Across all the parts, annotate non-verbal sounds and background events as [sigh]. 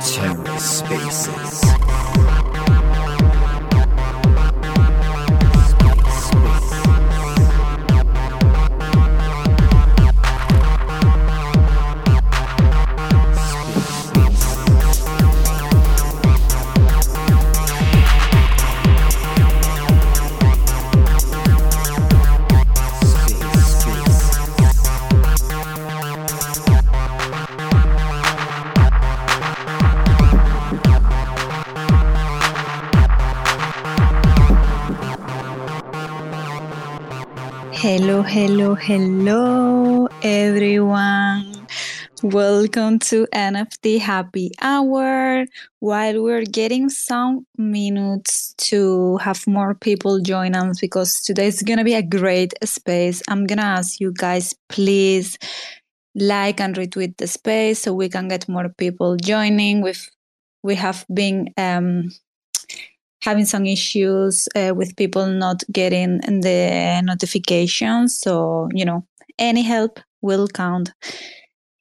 TerraSpaces. Hello, hello, hello, everyone. Welcome to NFT Happy Hour. While we're getting some minutes to have more people join us, because today is going to be a great space, I'm going to ask you guys, please like and retweet the space so we can get more people joining. We've, we have been um, having some issues uh, with people not getting the notifications. So, you know, any help will count.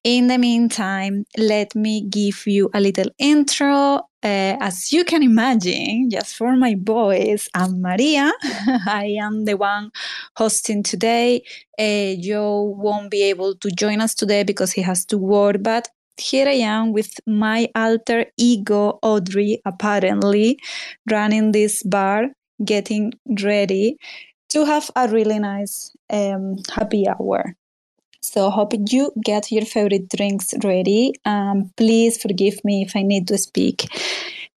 In the meantime, let me give you a little intro. Uh, as you can imagine, just for my voice, I'm Maria. [laughs] I am the one hosting today. Uh, Joe won't be able to join us today because he has to work, but here I am with my alter ego, Audrey, apparently running this bar, getting ready to have a really nice um, happy hour. So, hope you get your favorite drinks ready. Um, please forgive me if I need to speak,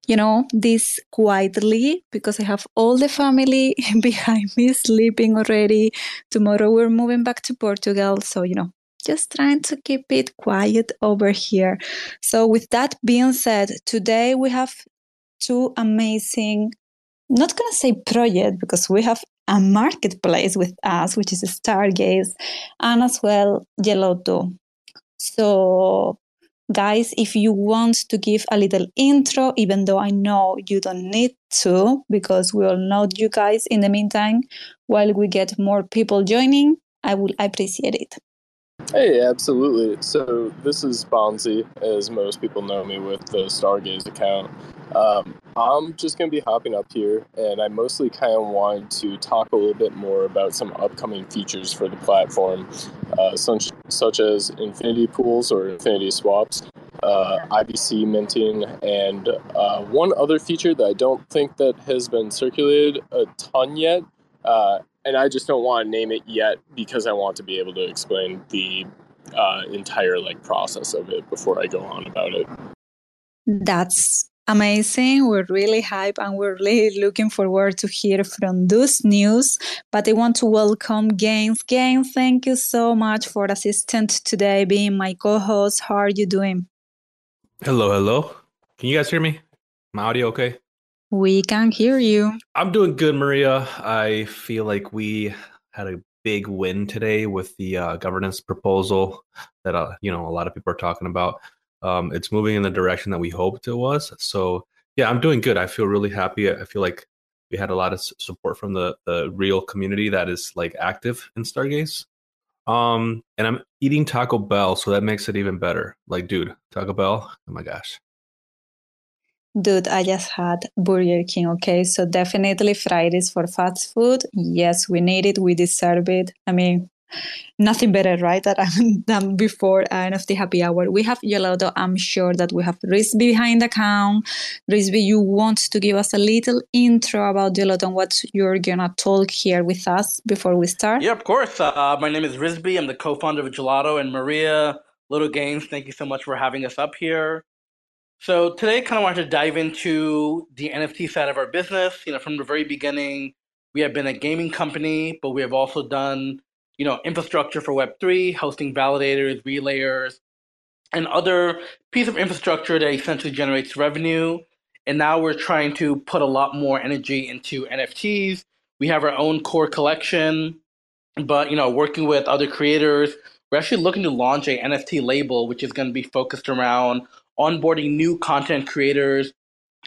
you know, this quietly because I have all the family [laughs] behind me sleeping already. Tomorrow we're moving back to Portugal. So, you know, just trying to keep it quiet over here. So, with that being said, today we have two amazing, not gonna say project because we have a marketplace with us, which is Stargaze, and as well Gelotto. So, guys, if you want to give a little intro, even though I know you don't need to, because we all know you guys in the meantime, while we get more people joining, I will appreciate it. Hey, absolutely. So this is Bonzi, as most people know me with the Stargaze account. Um, I'm just going to be hopping up here, and I mostly kind of wanted to talk a little bit more about some upcoming features for the platform, uh, such, such as infinity pools or infinity swaps, uh, IBC minting, and uh, one other feature that I don't think that has been circulated a ton yet, uh, and I just don't want to name it yet because I want to be able to explain the uh, entire like process of it before I go on about it. That's amazing. We're really hyped and we're really looking forward to hear from those news. But I want to welcome Gainzz. Gainzz, thank you so much for assistant today, being my co-host. How are you doing? Hello, hello. Can you guys hear me? My audio okay? We can't hear you. I'm doing good, Maria. I feel like we had a big win today with the uh, governance proposal that uh, you know a lot of people are talking about. Um, it's moving in the direction that we hoped it was. So yeah, I'm doing good. I feel really happy. I feel like we had a lot of support from the the real community that is like active in Stargaze. Um, and I'm eating Taco Bell, so that makes it even better. Like, dude, Taco Bell. Oh my gosh. Dude, I just had Burger King, okay? So definitely Fridays for fast food. Yes, we need it. We deserve it. I mean, nothing better, right? That I'm [laughs] done before NFT happy hour. We have Gelotto. I'm sure that we have Rizby behind the count. Rizby, you want to give us a little intro about Gelotto and what you're gonna talk here with us before we start? Yeah, of course. Uh, my name is Rizby. I'm the co-founder of Gelotto, and Maria Little Games. Thank you so much for having us up here. So today, kind of wanted to dive into the NFT side of our business. You know, from the very beginning, we have been a gaming company, but we have also done, you know, infrastructure for Web three, hosting validators, relayers, and other piece of infrastructure that essentially generates revenue. And now we're trying to put a lot more energy into NFTs. We have our own core collection, but you know, working with other creators, we're actually looking to launch a NFT label, which is going to be focused around onboarding new content creators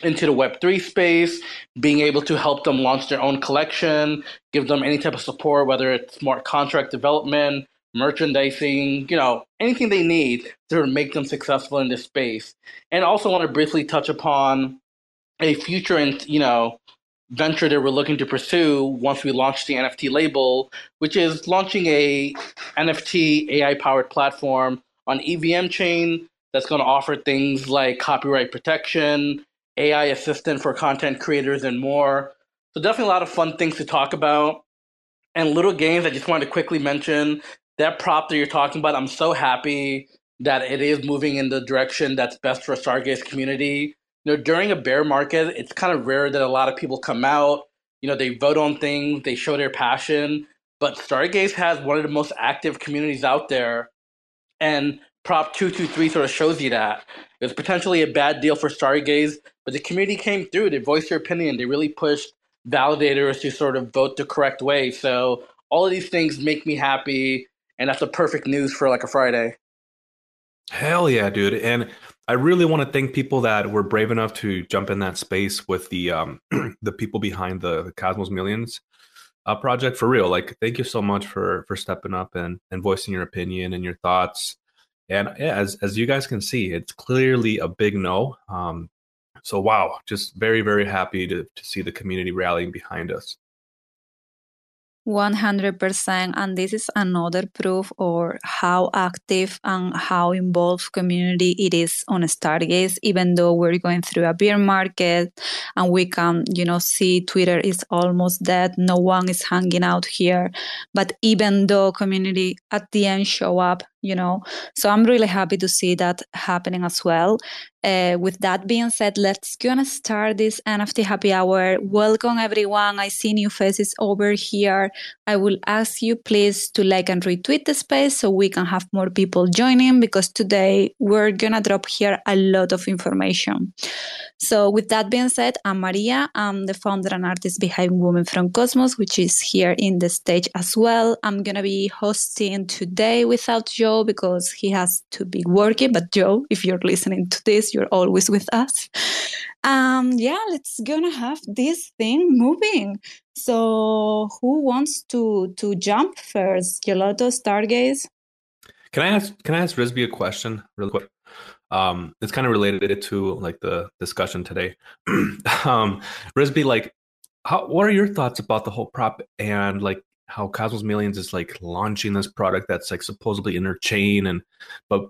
into the Web3 space, being able to help them launch their own collection, give them any type of support, whether it's smart contract development, merchandising, you know, anything they need to make them successful in this space. And also want to briefly touch upon a future and, you know, venture that we're looking to pursue once we launch the NFT label, which is launching a NFT AI powered platform on EVM chain that's going to offer things like copyright protection, AI assistant for content creators, and more. So definitely a lot of fun things to talk about. And little games, I just wanted to quickly mention that prop that you're talking about. I'm so happy that it is moving in the direction that's best for Stargaze community. You know, during a bear market, it's kind of rare that a lot of people come out. You know, they vote on things, they show their passion. But Stargaze has one of the most active communities out there. And Prop 223 sort of shows you that. It was potentially a bad deal for Stargaze, but the community came through. They voiced their opinion. They really pushed validators to sort of vote the correct way. So all of these things make me happy, and that's the perfect news for like a Friday. Hell yeah, dude! And I really want to thank people that were brave enough to jump in that space with the um [clears throat] the people behind the, Cosmos Millions uh, project for real. Like, thank you so much for for stepping up and and voicing your opinion and your thoughts. And yeah, as as you guys can see, it's clearly a big no. Um, so wow, just very very happy to to see the community rallying behind us. 100% and this is another proof or how active and how involved community it is on stargaze even though we're going through a bear market and we can you know see twitter is almost dead no one is hanging out here but even though community at the end show up you know? So i'm really happy to see that happening as well. Uh, with that being said let's gonna start this nft happy hour. Welcome everyone. I see new faces over here. I will ask you please to like and retweet the space so we can have more people joining because today we're gonna drop here a lot of information. So with that being said i'm maria. I'm the founder and artist behind women from cosmos which is here in the stage as well. I'm gonna be hosting today without joe Joe because he has to be working. But Joe, if you're listening to this, you're always with us. Um, yeah, let's gonna have this thing moving. So, who wants to to jump first? Gelotto, Stargaze. Can I ask? Can I ask Rizby a question real quick? Um, it's kind of related to like the discussion today. [clears throat] um, Rizby, like, how, what are your thoughts about the whole prop and like how Cosmos Millions is like launching this product that's like supposedly interchain and but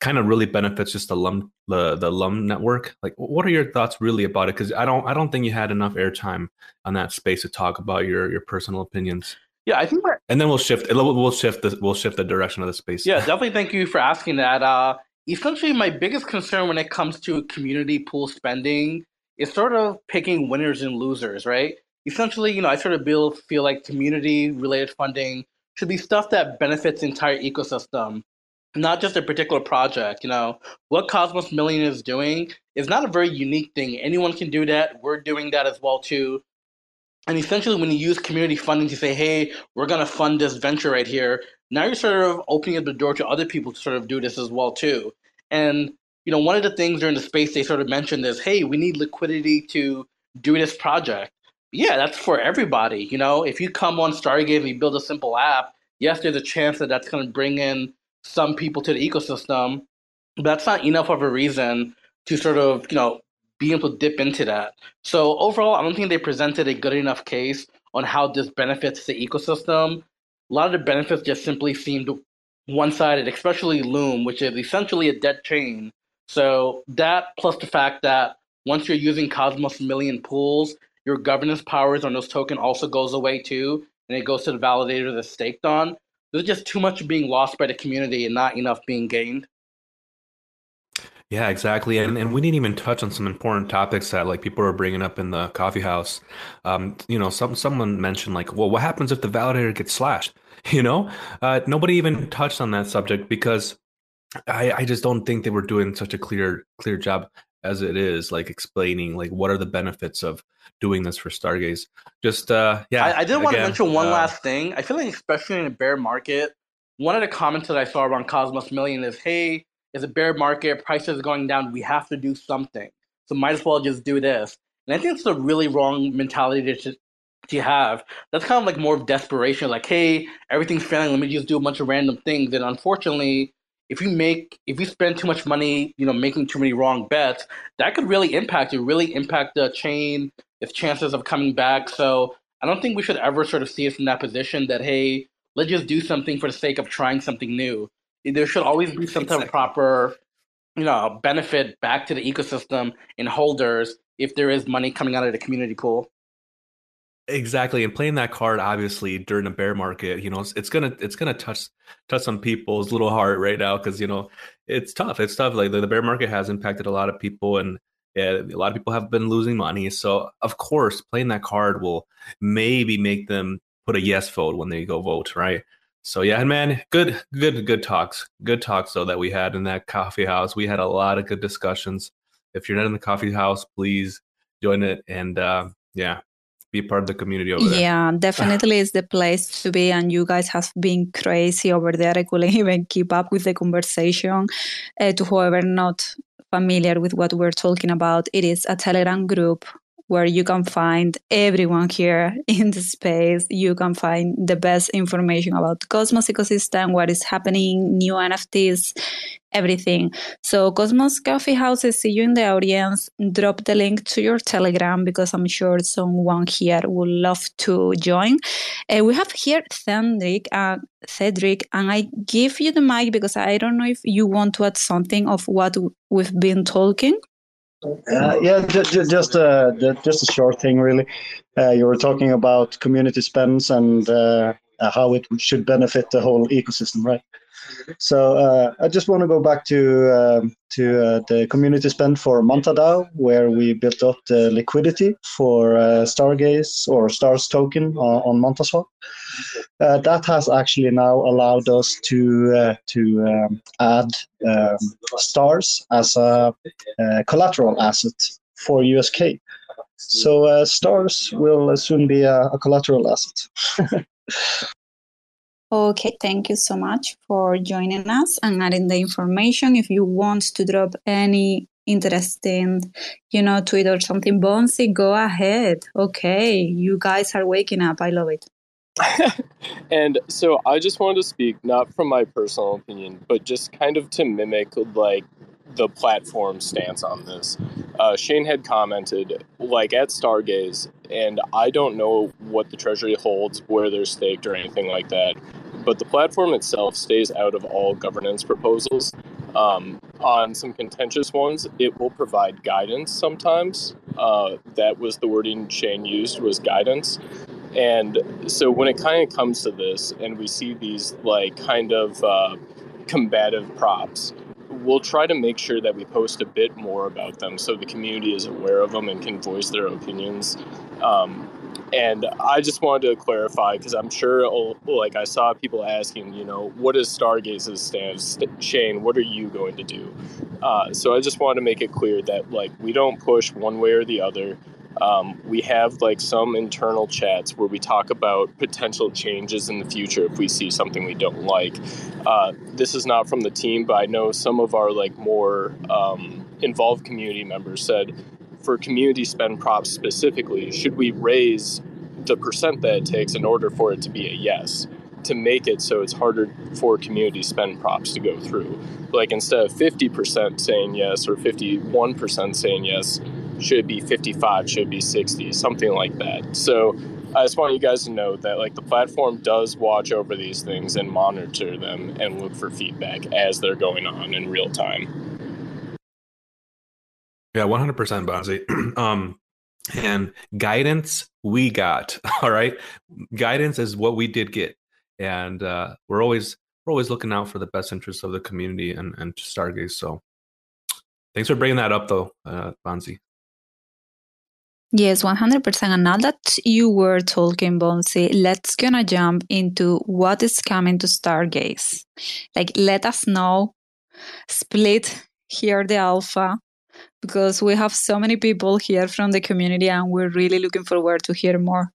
kind of really benefits just the lum the the lum network. Like, what are your thoughts really about it? Because I don't I don't think you had enough airtime on that space to talk about your your personal opinions. Yeah, I think, and then we'll shift. We'll shift the we'll shift the direction of the space. Yeah, definitely. Thank you for asking that. Uh, essentially, my biggest concern when it comes to community pool spending is sort of picking winners and losers, right? Essentially, you know, I sort of feel, feel like community related funding should be stuff that benefits the entire ecosystem, not just a particular project. You know, what Cosmos Million is doing is not a very unique thing. Anyone can do that. We're doing that as well too. And essentially, when you use community funding to say, "Hey, we're going to fund this venture right here," now you're sort of opening up the door to other people to sort of do this as well too. And you know, one of the things during the space they sort of mentioned is, "Hey, we need liquidity to do this project." Yeah, that's for everybody. You know, if you come on Stargaze and you build a simple app, yes, there's a chance that that's going to bring in some people to the ecosystem, but that's not enough of a reason to sort of, you know, be able to dip into that. So overall, I don't think they presented a good enough case on how this benefits the ecosystem. A lot of the benefits just simply seemed one-sided, especially Lum, which is essentially a dead chain. So that plus the fact that once you're using Cosmos Million pools, your governance powers on those token also goes away too, and it goes to the validator that's staked on. There's just too much being lost by the community and not enough being gained. Yeah, exactly. And and we didn't even touch on some important topics that like people are bringing up in the coffee house. Um, you know, some someone mentioned like, well, what happens if the validator gets slashed? [laughs] You know, uh, nobody even touched on that subject because I I just don't think they were doing such a clear clear job as it is, like explaining like what are the benefits of doing this for Stargaze. Just uh yeah. I, I did again, want to mention one uh, last thing. I feel like especially in a bear market, one of the comments that I saw around Cosmos Million is, hey, it's a bear market, prices are going down, we have to do something. so might as well just do this. And I think it's a really wrong mentality to, to have. That's kind of like more of desperation, like, hey, everything's failing, let me just do a bunch of random things. And unfortunately, if you make if you spend too much money, you know, making too many wrong bets, that could really impact you, really impact the chain, its chances of coming back. So I don't think we should ever sort of see us in that position that hey, let's just do something for the sake of trying something new. There should always be some type of proper, you know, benefit back to the ecosystem and holders if there is money coming out of the community pool. Exactly, and playing that card obviously during a bear market, you know, it's, it's gonna it's gonna touch touch some people's little heart right now because you know it's tough. It's tough. Like the, the bear market has impacted a lot of people, and yeah, a lot of people have been losing money. So of course, playing that card will maybe make them put a yes vote when they go vote, right? So yeah, man, good, good, good talks, good talks though that we had in that coffee house. We had a lot of good discussions. If you're not in the coffee house, please join it and uh, yeah, be part of the community over there. Yeah, definitely is the place to be. And you guys have been crazy over there. I couldn't [laughs] even keep up with the conversation. Uh, to whoever not familiar with what we're talking about, it is a Telegram group where you can find everyone here in the space. You can find the best information about Cosmos ecosystem, what is happening, new NFTs, everything. So Cosmos Coffee Houses, see you in the audience. Drop the link to your Telegram because I'm sure someone here would love to join. Uh, we have here Cedric, uh, Cedric, and I give you the mic because I don't know if you want to add something of what we've been talking. Uh, yeah, just just uh, just a short thing, really. Uh, you were talking about community spends and uh, how it should benefit the whole ecosystem, right? So uh, I just want to go back to um, to uh, the community spend for MantaDAO, where we built up the liquidity for uh, Stargaze or Stars token on, on MantaSwap. Uh, that has actually now allowed us to uh, to um, add um, Stars as a, collateral asset for USK. So uh, Stars will soon be a, a collateral asset. [laughs] Okay, thank you so much for joining us and adding the information. If you want to drop any interesting, you know, tweet or something Bonzi, go ahead. Okay, you guys are waking up. I love it. [laughs] and so I just wanted to speak not from my personal opinion, but just kind of to mimic like the platform stance on this. Uh, Shane had commented, like at Stargaze, and I don't know what the Treasury holds, where they're staked, or anything like that but the platform itself stays out of all governance proposals. Um, on some contentious ones, it will provide guidance sometimes. Uh, that was the wording Shane used was guidance. And so when it kind of comes to this, and we see these like kind of uh, combative props, we'll try to make sure that we post a bit more about them so the community is aware of them and can voice their opinions. Um, and I just wanted to clarify because I'm sure, oh, like, I saw people asking, you know, what is Stargaze's stance? Shane, what are you going to do? Uh, so I just wanted to make it clear that, like, we don't push one way or the other. Um, we have like some internal chats where we talk about potential changes in the future if we see something we don't like. Uh, this is not from the team, but I know some of our like more um, involved community members said for community spend props specifically, should we raise the percent that it takes in order for it to be a yes? To make it so it's harder for community spend props to go through. Like instead of 50% saying yes or 51% saying yes, should be 55, should be 60, something like that. So I just want you guys to know that like the platform does watch over these things and monitor them and look for feedback as they're going on in real time. Yeah, 100% Bonzi. [clears throat] um, and guidance we got. [laughs] All right. Guidance is what we did get. And uh, we're always we're always looking out for the best interests of the community and, and Stargaze. So thanks for bringing that up though, uh, Bonzi. Yes, 100%. And now that you were talking, Bonzi, let's gonna jump into what is coming to Stargaze. Like, let us know, split here the alpha, because we have so many people here from the community and we're really looking forward to hear more.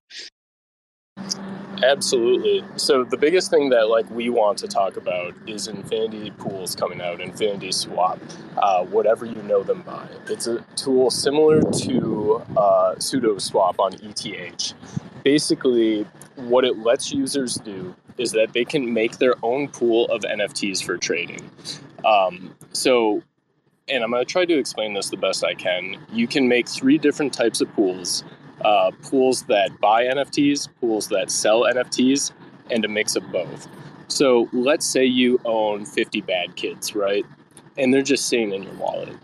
Absolutely. So the biggest thing that like we want to talk about is Infinity Pools coming out, Infinity Swap, uh, whatever you know them by. It's a tool similar to uh, Sudo Swap on ETH. Basically, what it lets users do is that they can make their own pool of NFTs for trading. Um, so, and I'm going to try to explain this the best I can. You can make three different types of pools uh, pools that buy NFTs, pools that sell NFTs, and a mix of both. So let's say you own 50 bad kids, right? And they're just sitting in your wallet.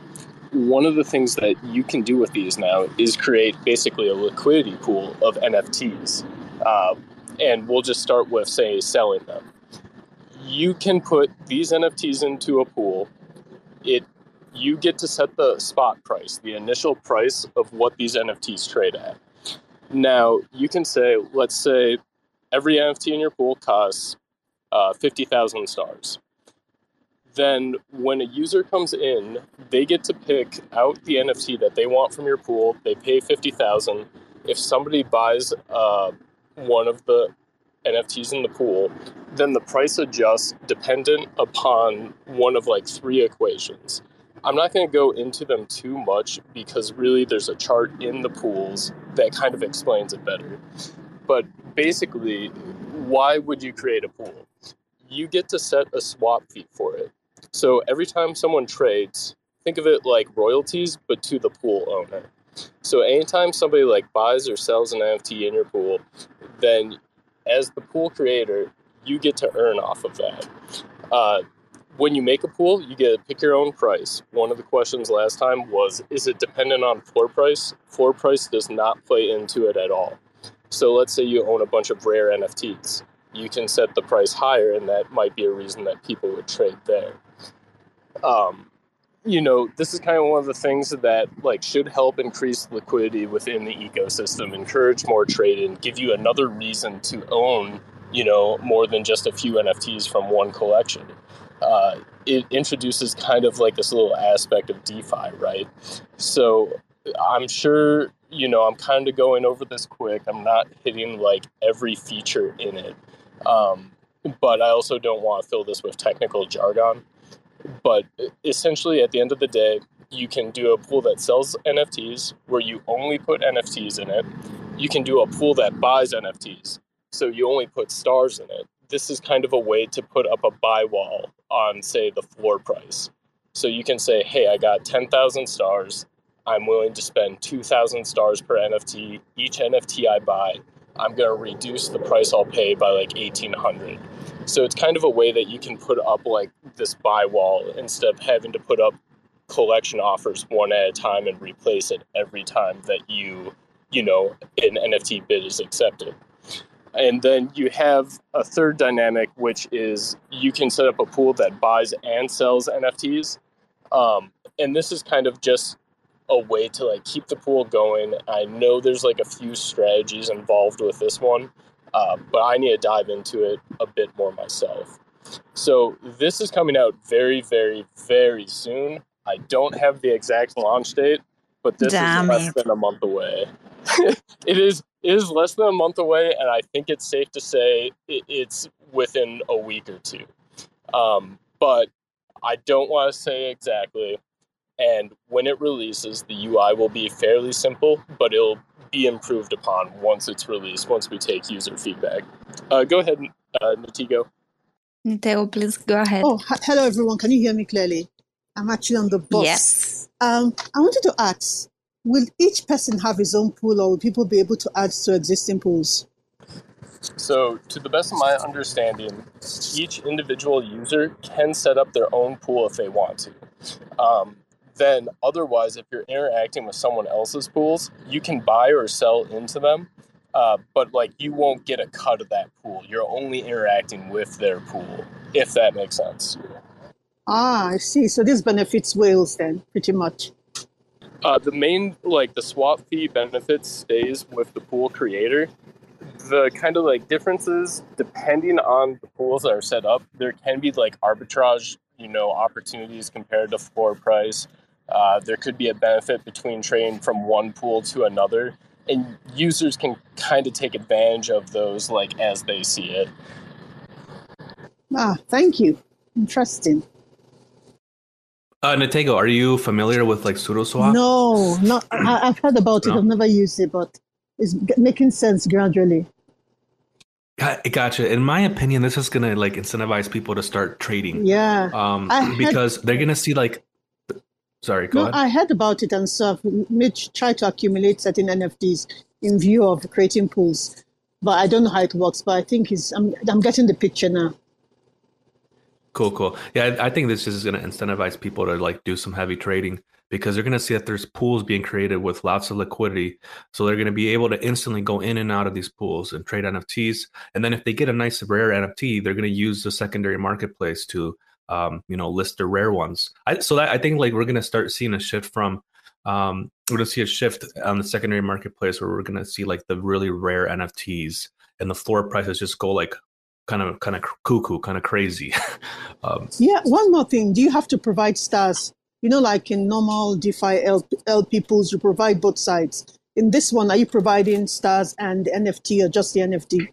One of the things that you can do with these now is create basically a liquidity pool of NFTs. Uh, and we'll just start with, say, selling them. You can put these NFTs into a pool. It you get to set the spot price, the initial price of what these NFTs trade at. Now, you can say, let's say every NFT in your pool costs uh, 50,000 stars. Then, when a user comes in, they get to pick out the NFT that they want from your pool. They pay 50,000. If somebody buys uh, one of the NFTs in the pool, then the price adjusts dependent upon one of like three equations. I'm not going to go into them too much because really there's a chart in the pools that kind of explains it better. But basically, why would you create a pool? You get to set a swap fee for it. So every time someone trades, think of it like royalties, but to the pool owner. So anytime somebody like buys or sells an NFT in your pool, then as the pool creator, you get to earn off of that. Uh, when you make a pool, you get to pick your own price. One of the questions last time was Is it dependent on floor price? Floor price does not play into it at all. So let's say you own a bunch of rare NFTs. You can set the price higher, and that might be a reason that people would trade there. Um, you know, this is kind of one of the things that like should help increase liquidity within the ecosystem, encourage more trade, and give you another reason to own, you know, more than just a few NFTs from one collection uh, it introduces kind of like this little aspect of DeFi, right? So I'm sure, you know, I'm kind of going over this quick. I'm not hitting like every feature in it. Um, but I also don't want to fill this with technical jargon. But essentially, at the end of the day, you can do a pool that sells NFTs where you only put NFTs in it. You can do a pool that buys NFTs. So you only put stars in it this is kind of a way to put up a buy wall on, say, the floor price. So you can say, hey, I got 10,000 stars. I'm willing to spend 2,000 stars per NFT. Each NFT I buy, I'm going to reduce the price I'll pay by like 1,800. So it's kind of a way that you can put up like this buy wall instead of having to put up collection offers one at a time and replace it every time that you, you know, an NFT bid is accepted. And then you have a third dynamic, which is you can set up a pool that buys and sells NFTs. Um, and this is kind of just a way to like keep the pool going. I know there's like a few strategies involved with this one, uh, but I need to dive into it a bit more myself. So this is coming out very, very, very soon. I don't have the exact launch date, but this Damn is less it. than a month away. [laughs] it is is less than a month away, and I think it's safe to say it's within a week or two. Um, but I don't want to say exactly. And when it releases, the UI will be fairly simple, but it'll be improved upon once it's released, once we take user feedback. Uh, go ahead, uh, Nitego. Nitego, please go ahead. Oh, hello, everyone. Can you hear me clearly? I'm actually on the bus. Yes. Um, I wanted to ask Will each person have his own pool, or will people be able to add to existing pools? So, to the best of my understanding, each individual user can set up their own pool if they want to. Um, then, otherwise, if you're interacting with someone else's pools, you can buy or sell into them, uh, but like you won't get a cut of that pool. You're only interacting with their pool, if that makes sense. Ah, I see. So this benefits whales then, pretty much. Uh, the main like the swap fee benefit stays with the pool creator. The kind of like differences depending on the pools that are set up, there can be like arbitrage, you know, opportunities compared to floor price. Uh, there could be a benefit between trading from one pool to another. and users can kind of take advantage of those like as they see it. Ah, thank you. Interesting. Uh, Nitego, are you familiar with like SudoSwap? No, not. I, I've heard about No? it. I've never used it, but it's making sense gradually. Gotcha. In my opinion, this is gonna like incentivize people to start trading. Yeah. Um, had- because they're gonna see like. Sorry, go No, ahead. I heard about it and so I've made, try to accumulate certain NFTs in view of creating pools. But I don't know how it works. But I think it's, I'm, I'm getting the picture now. Cool, cool. Yeah, I think this is going to incentivize people to like do some heavy trading because they're going to see that there's pools being created with lots of liquidity. So they're going to be able to instantly go in and out of these pools and trade NFTs. And then if they get a nice rare NFT, they're going to use the secondary marketplace to, um, you know, list the rare ones. I, so that, I think like we're going to start seeing a shift from, um, we're going to see a shift on the secondary marketplace where we're going to see like the really rare NFTs and the floor prices just go like kind of kind of cuckoo, kind of crazy. [laughs] um, Yeah. One more thing. Do you have to provide stars? You know, like in normal DeFi LP, LP pools, you provide both sides. In this one, are you providing stars and NFT or just the NFT?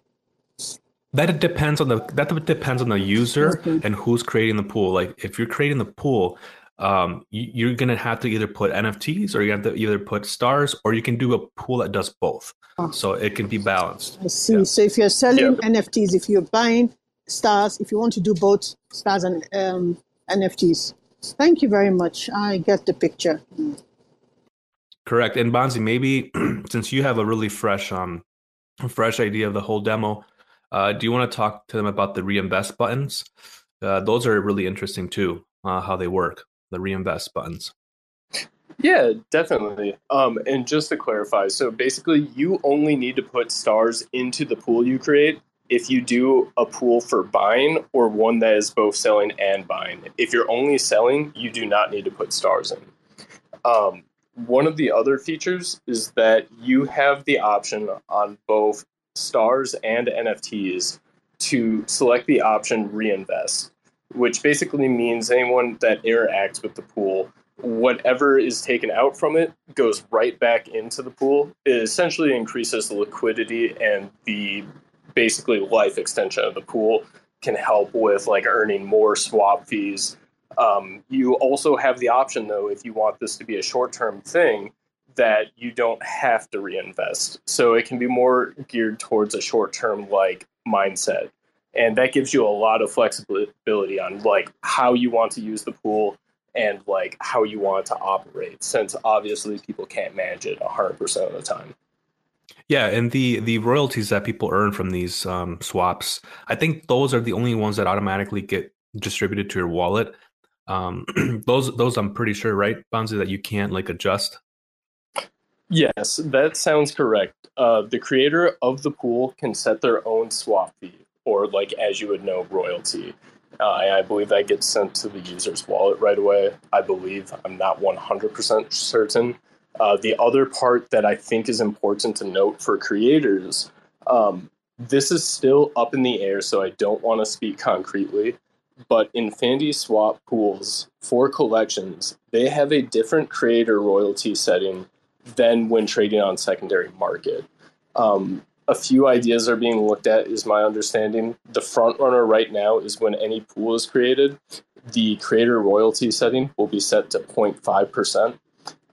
That depends on the that depends on the user Okay. and who's creating the pool. Like if you're creating the pool, um, you, you're gonna have to either put NFTs or you have to either put stars, or you can do a pool that does both. Ah. So it can be balanced. I see. Yeah. So if you're selling Yeah. NFTs, if you're buying stars, if you want to do both stars and um, NFTs. Thank you very much. I get the picture. Correct. And Bonzi, maybe [clears throat] since you have a really fresh um fresh idea of the whole demo, uh, do you want to talk to them about the reinvest buttons? Uh, those are really interesting too. Uh, how they work, the reinvest buttons. Yeah, definitely. Um, and just to clarify, so basically, you only need to put stars into the pool you create if you do a pool for buying or one that is both selling and buying. If you're only selling, you do not need to put stars in. Um, one of the other features is that you have the option on both stars and NFTs to select the option reinvest, which basically means anyone that interacts with the pool whatever is taken out from it goes right back into the pool. It essentially increases the liquidity and the basically life extension of the pool can help with like earning more swap fees. Um, you also have the option though, if you want this to be a short term thing, that you don't have to reinvest. So it can be more geared towards a short term like mindset. And that gives you a lot of flexibility on like how you want to use the pool and like how you want to operate since obviously people can't manage it 100% of the time Yeah, and the the royalties that people earn from these um, swaps, I think those are the only ones that automatically get distributed to your wallet. Um, [clears throat] those those I'm pretty sure, right, Bonzi, that you can't like adjust. yes that sounds correct uh, the creator of the pool can set their own swap fee or like as you would know royalty. Uh, i believe that gets sent to the user's wallet right away. I believe i'm not 100% certain. Uh, the other part that i think is important to note for creators um, this is still up in the air so i don't want to speak concretely but Infinity Swap pools for collections, they have a different creator royalty setting than when trading on secondary market. Um, a few ideas are being looked at, is my understanding. The front runner right now is when any pool is created, the creator royalty setting will be set to 0.5%.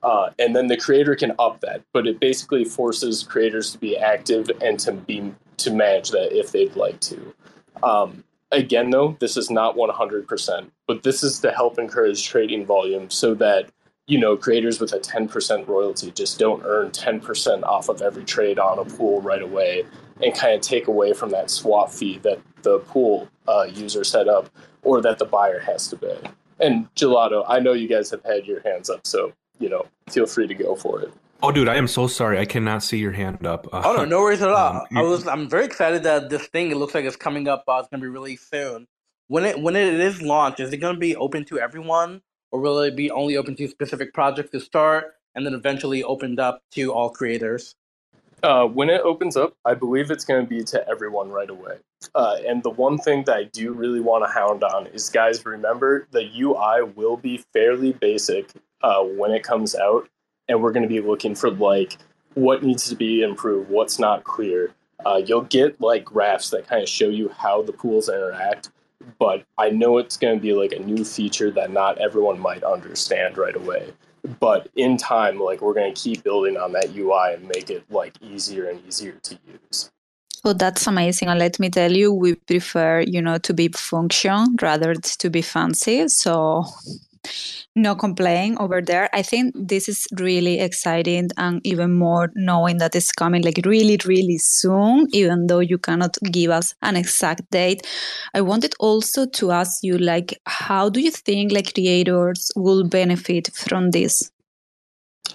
Uh, and then the creator can up that, but it basically forces creators to be active and to be to manage that if they'd like to. Um, again, though, this is not 100%, but this is to help encourage trading volume so that you know creators with a 10% royalty just don't earn 10% off of every trade on a pool right away and kind of take away from that swap fee that the pool uh, user set up or that the buyer has to pay. And Gelotto, I know you guys have had your hands up, so you know feel free to go for it. Oh, dude, I am so sorry. I cannot see your hand up. Uh, Oh no, no worries at all. [laughs] Um, I was, I'm very excited that this thing it looks like it's coming up. Uh, it's gonna be released soon. When it when it is launched, is it gonna be open to everyone, or will it be only open to specific projects to start, and then eventually opened up to all creators? Uh, when it opens up, I believe it's going to be to everyone right away. Uh, and the one thing that I do really want to hound on is, guys, remember the UI will be fairly basic uh, when it comes out, and we're going to be looking for like what needs to be improved, what's not clear. Uh, you'll get like graphs that kind of show you how the pools interact, but I know it's going to be like a new feature that not everyone might understand right away. But in time, like we're going to keep building on that UI and make it like easier and easier to use. Oh, that's amazing. And let me tell you, we prefer, you know, to be function rather to be fancy. So no complaint over there. I think this is really exciting and even more knowing that it's coming like really, really soon, even though you cannot give us an exact date. I wanted also to ask you like how do you think like creators will benefit from this?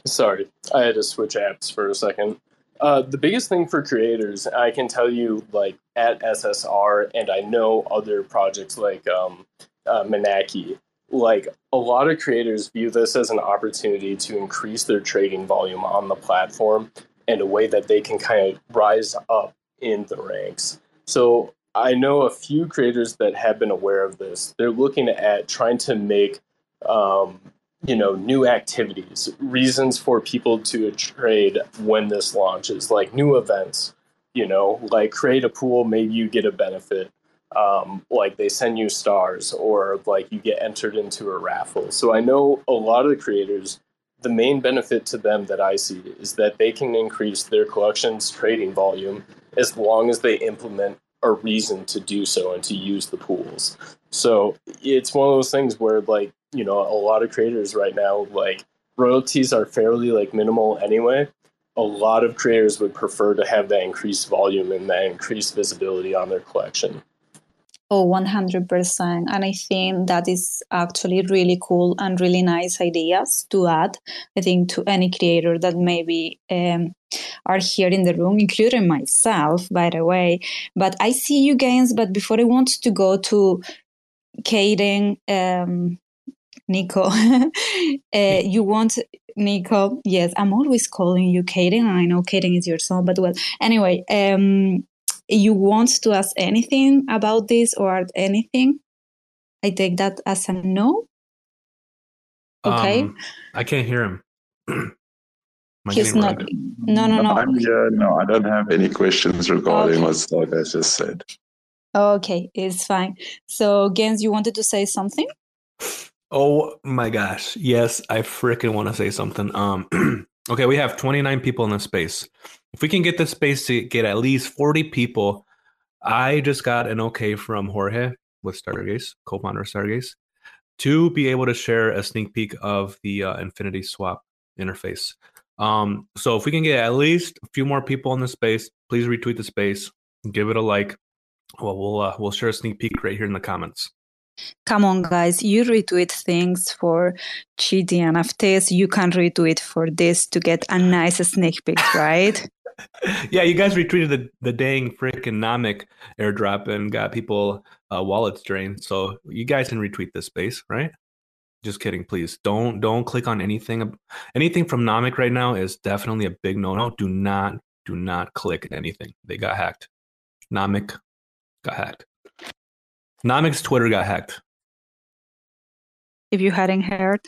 Sorry, I had to switch apps for a second. Uh, the biggest thing for creators, I can tell you, like at SSR, and I know other projects like um, uh, Manaki, like a lot of creators view this as an opportunity to increase their trading volume on the platform in a way that they can kind of rise up in the ranks. So I know a few creators that have been aware of this. They're looking at trying to make um, you know new activities, reasons for people to trade when this launches, like new events. You know, like create a pool, maybe you get a benefit um, like they send you stars or like you get entered into a raffle. So I know a lot of the creators, the main benefit to them that I see is that they can increase their collection's trading volume as long as they implement a reason to do so and to use the pools. So it's one of those things where like, you know, a lot of creators right now, like royalties are fairly like minimal anyway. A lot of creators would prefer to have that increased volume and that increased visibility on their collection. Oh, 100%. And I think that is actually really cool and really nice ideas to add, I think, to any creator that maybe um, are here in the room, including myself, by the way. But I see you guys. But before I want to go to Cayden, um, Nico, [laughs] uh, you want Nico? Yes, I'm always calling you Cayden. I know Cayden is your son, but well, anyway, um, you want to ask anything about this or anything, I take that as a no. Okay. Um, I can't hear him. [clears throat] He's not. No, no, no. I'm here. No, I don't have any questions regarding okay. what Stargaze just said. Okay, it's fine. So, Gainzz, you wanted to say something? Oh my gosh. Yes, I freaking want to say something. Um [clears throat] okay, we have 29 people in this space. If we can get this space to get at least 40 people, I just got an okay from Jorge with Stargaze, co-founder of Stargaze, to be able to share a sneak peek of the uh, Infinity Swap interface. Um, so if we can get at least a few more people in the space, please retweet the space, give it a like. Well, we'll uh, we'll share a sneak peek right here in the comments. Come on, guys! You retweet things for cheaty NFTs. You can retweet for this to get a nice sneak peek, right? [laughs] yeah, you guys retweeted the, the dang freaking Nomic airdrop and got people uh, wallets drained. So you guys can retweet this space, right? Just kidding, please. Don't don't click on anything. Anything from Nomic right now is definitely a big no no. Do not do not click anything. They got hacked. Nomic got hacked. Nomic's Twitter got hacked. If you hadn't heard,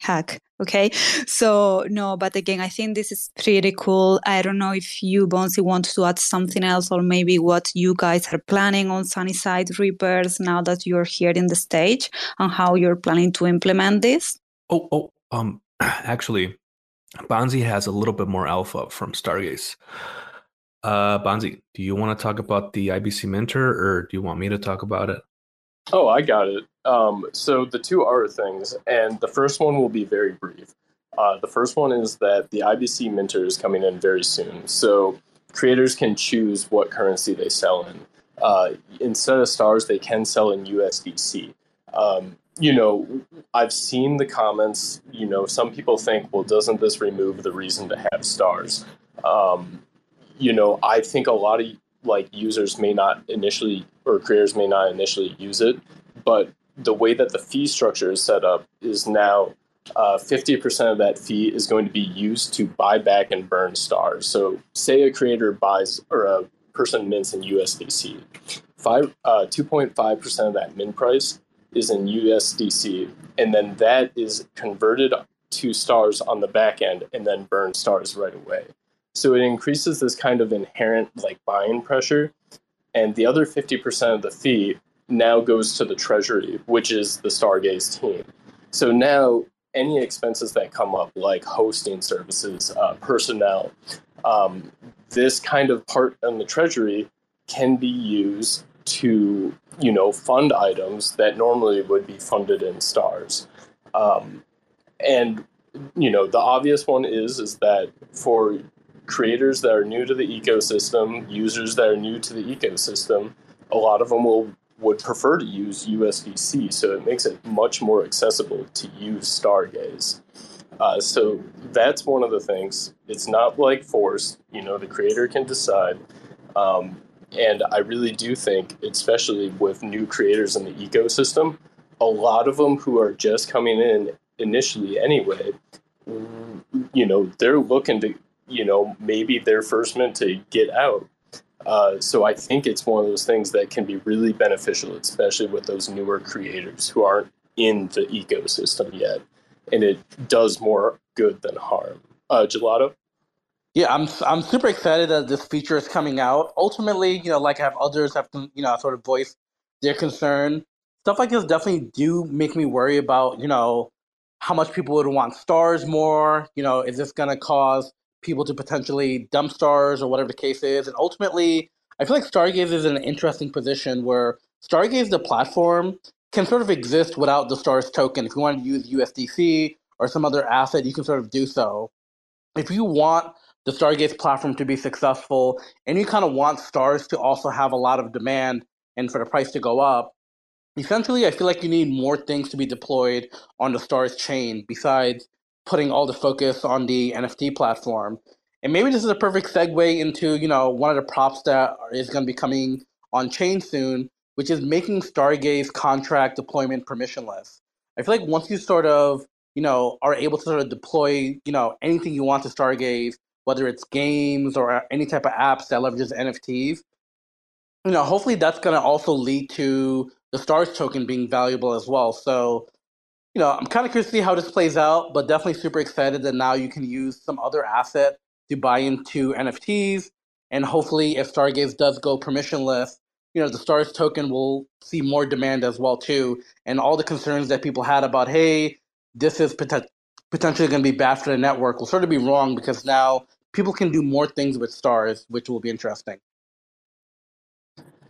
hack okay? So no but again i think this is pretty cool. I don't know if you bonzi want to add something else or maybe what you guys are planning on sunnyside reapers now that you're here in the stage and how you're planning to implement this. Oh oh um [clears throat] actually bonzi has a little bit more alpha from stargaze. Uh bonzi do you want to talk about the ibc minter or do you want me to talk about it? Oh, I got it. Um, so the two are things, and the first one will be very brief. Uh, the first one is that the IBC Minter is coming in very soon, so creators can choose what currency they sell in. Uh, instead of stars, they can sell in USDC. Um, you know, I've seen the comments. You know, some people think, well, doesn't this remove the reason to have stars? Um, you know, I think a lot of like users may not initially or creators may not initially use it, but the way that the fee structure is set up is now uh, 50% of that fee is going to be used to buy back and burn stars. So, say a creator buys or a person mints in USDC, five uh, 2.5% of that mint price is in USDC, and then that is converted to stars on the back end and then burn stars right away. So it increases this kind of inherent like buying pressure. And the other 50% of the fee now goes to the treasury, which is the Stargaze team. So now any expenses that come up, like hosting services, uh, personnel, um, this kind of part in the treasury can be used to, you know, fund items that normally would be funded in stars. Um, and you know, the obvious one is is that for creators that are new to the ecosystem, users that are new to the ecosystem, a lot of them will would prefer to use USDC, so it makes it much more accessible to use Stargaze. Uh, so that's one of the things. It's not like Force, You know, the creator can decide. Um, and I really do think, especially with new creators in the ecosystem, a lot of them who are just coming in initially anyway, you know, they're looking to, you know, maybe their first mint to get out. Uh, so I think it's one of those things that can be really beneficial, especially with those newer creators who aren't in the ecosystem yet, and it does more good than harm. Uh, Gelotto. Yeah, I'm I'm super excited that this feature is coming out. Ultimately, you know, like I have others have you know sort of voiced their concern. Stuff like this definitely do make me worry about you know how much people would want stars more. You know, is this going to cause people to potentially dump stars or whatever the case is? And ultimately, I feel like Stargaze is in an interesting position where Stargaze, the platform, can sort of exist without the stars token. If you want to use USDC or some other asset, you can sort of do so. If you want the Stargaze platform to be successful and you kind of want stars to also have a lot of demand and for the price to go up, essentially, I feel like you need more things to be deployed on the Stars chain besides putting all the focus on the NFT platform. And maybe this is a perfect segue into you know one of the props that is going to be coming on chain soon, which is making Stargaze contract deployment permissionless. I feel like once you sort of you know are able to sort of deploy you know anything you want to Stargaze, whether it's games or any type of apps that leverages NFTs, you know hopefully that's going to also lead to the stars token being valuable as well. So, you know, I'm kind of curious to see how this plays out, but definitely super excited that now you can use some other asset to buy into NFTs. And hopefully, if Stargaze does go permissionless, you know, the stars token will see more demand as well too. And all the concerns that people had about, hey, this is pot- potentially going to be bad for the network will sort of be wrong because now people can do more things with stars, which will be interesting.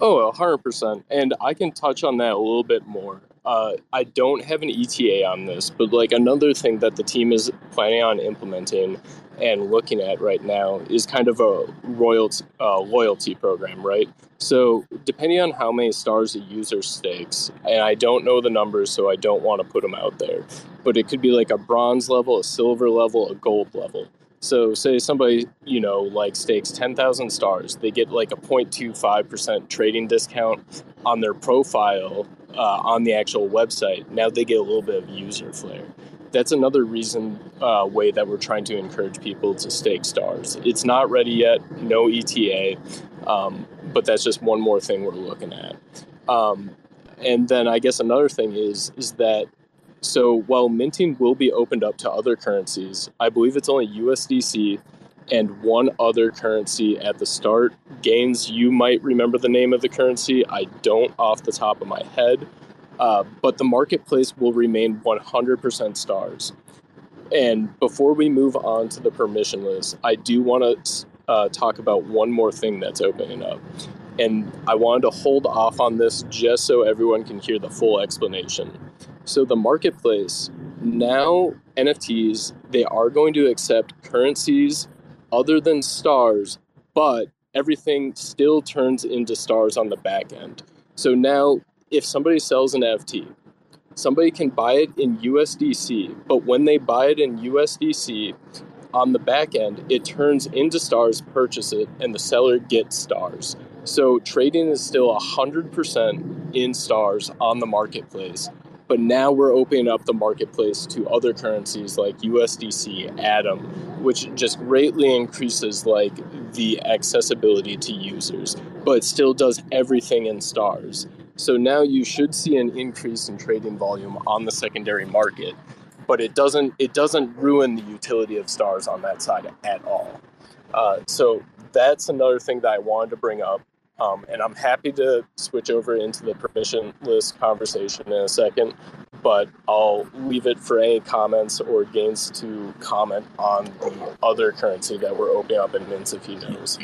Oh, 100%. And I can touch on that a little bit more. Uh, I don't have an ETA on this, but like another thing that the team is planning on implementing and looking at right now is kind of a royalty uh, loyalty program, right? So depending on how many stars a user stakes, and I don't know the numbers, so I don't want to put them out there, but it could be like a bronze level, a silver level, a gold level. So, say somebody, you know, like stakes 10,000 stars, they get like a 0.25% trading discount on their profile uh, on the actual website. Now they get a little bit of user flair. That's another reason, uh, way that we're trying to encourage people to stake stars. It's not ready yet, no ETA, um, but that's just one more thing we're looking at. Um, and then I guess another thing is is that so while minting will be opened up to other currencies, I believe it's only USDC and one other currency at the start. Gainzz, you might remember the name of the currency. I don't off the top of my head. Uh, but the marketplace will remain 100% stars. And before we move on to the permission list, I do want to uh, talk about one more thing that's opening up. And I wanted to hold off on this just so everyone can hear the full explanation. So the marketplace now NFTs they are going to accept currencies other than stars, but everything still turns into stars on the back end. So now if somebody sells an NFT, somebody can buy it in USDC, but when they buy it in USDC, on the back end, it turns into stars, purchase it, and the seller gets stars. So trading is still 100% in stars on the marketplace, but now we're opening up the marketplace to other currencies like USDC, Atom, which just greatly increases like the accessibility to users, but still does everything in stars. So now you should see an increase in trading volume on the secondary market, but it doesn't it doesn't ruin the utility of stars on that side at all. Uh, so that's another thing that I wanted to bring up. Um, and I'm happy to switch over into the permissionless conversation in a second, but I'll leave it for any comments or Gainzz to comment on the other currency that we're opening up in Mints if he knows.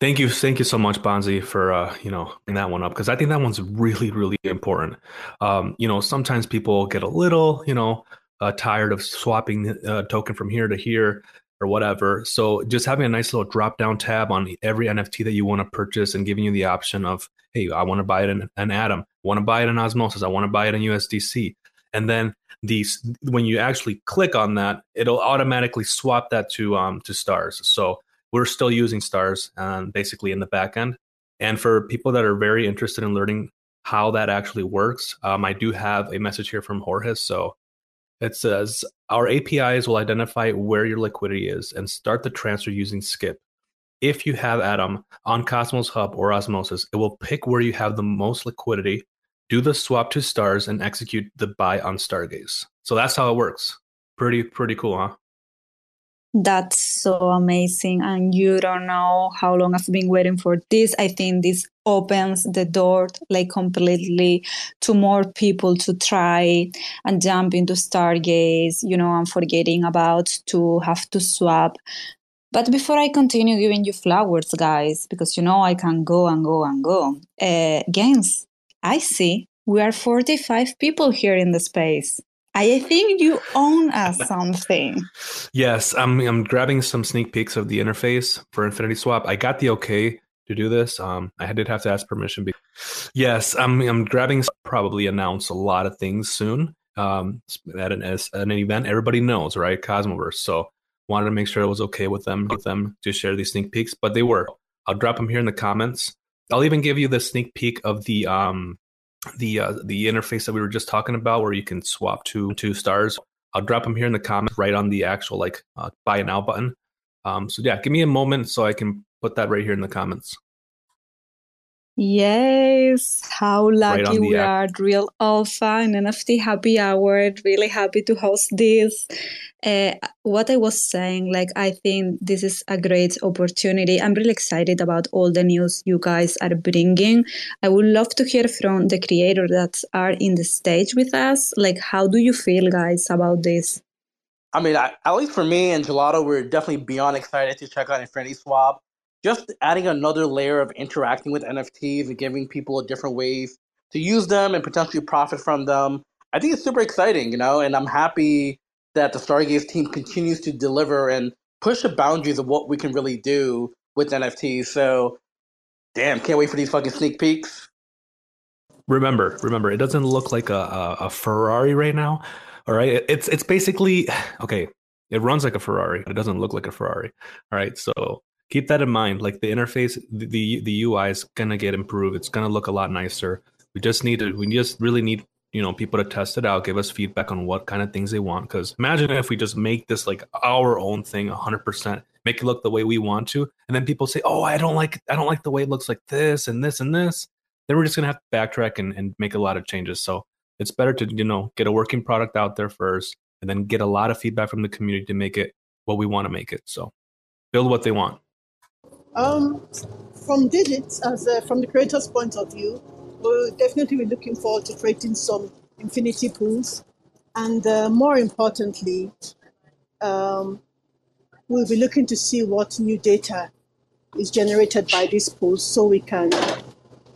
Thank you, thank you so much, Bonzi, for uh, you know bringing that one up because I think that one's really, really important. Um, you know, sometimes people get a little, you know, uh, tired of swapping the uh, token from here to here or whatever. So just having a nice little drop down tab on every NFT that you want to purchase and giving you the option of, hey, I want to buy it in an Atom, want to buy it in Osmosis, I want to buy it in USDC. And then these when you actually click on that, it'll automatically swap that to um to stars. So we're still using stars um, basically in the back end. And for people that are very interested in learning how that actually works, um, I do have a message here from Jorge. So it says our APIs will identify where your liquidity is and start the transfer using Skip. If you have Atom on Cosmos Hub or Osmosis, it will pick where you have the most liquidity, do the swap to stars, and execute the buy on Stargaze. So that's how it works. Pretty pretty cool, huh? That's so amazing. And you don't know how long I've been waiting for this. I think this opens the door like completely to more people to try and jump into Stargaze. You know, I'm forgetting about to have to swap. But before I continue giving you flowers, guys, because you know I can go and go and go. Uh, Gainzz, I see we are 45 people here in the space. I think you own us something. Yes, I'm. I'm grabbing some sneak peeks of the interface for Infinity Swap. I got the okay to do this. Um, I did have to ask permission. Yes, I'm. I'm grabbing. Probably announce a lot of things soon. Um, at an at an event, everybody knows, right? Cosmoverse. So wanted to make sure it was okay with them with them to share these sneak peeks, but they were. I'll drop them here in the comments. I'll even give you the sneak peek of the um the uh, the interface that we were just talking about, where you can swap two two stars. I'll drop them here in the comments, right on the actual like uh, buy now button. Um, so yeah, give me a moment so I can put that right here in the comments. Yes, how lucky on the we app. are. Real Alpha and NFT Happy Hour. Really happy to host this. Uh, what I was saying, like, I think this is a great opportunity. I'm really excited about all the news you guys are bringing. I would love to hear from the creators that are in the stage with us. Like, how do you feel, guys, about this? I mean, I, at least for me and Gelotto, we're definitely beyond excited to check out Infinity Swap. Just adding another layer of interacting with NFTs and giving people a different ways to use them and potentially profit from them. I think it's super exciting, you know, and I'm happy that the Stargaze team continues to deliver and push the boundaries of what we can really do with NFTs. So, damn, can't wait for these fucking sneak peeks. Remember, remember, it doesn't look like a, a, a Ferrari right now. All right, it's it's basically [sighs] okay. It runs like a Ferrari. It doesn't look like a Ferrari. All right, so keep that in mind. Like the interface, the the, UI is gonna get improved. It's gonna look a lot nicer. We just need to. We just really need you know people to test it out, give us feedback on what kind of things they want. Because imagine if we just make this like our own thing, hundred percent, make it look the way we want to, and then people say, "Oh, I don't like, I don't like the way it looks like this and this and this." Then we're just gonna have to backtrack and, and make a lot of changes. So it's better to you know get a working product out there first, and then get a lot of feedback from the community to make it what we want to make it. So build what they want. Um, from digits, as uh, from the creator's point of view, we'll definitely be looking forward to creating some infinity pools, and uh, more importantly, um, we'll be looking to see what new data is generated by these pools, so we can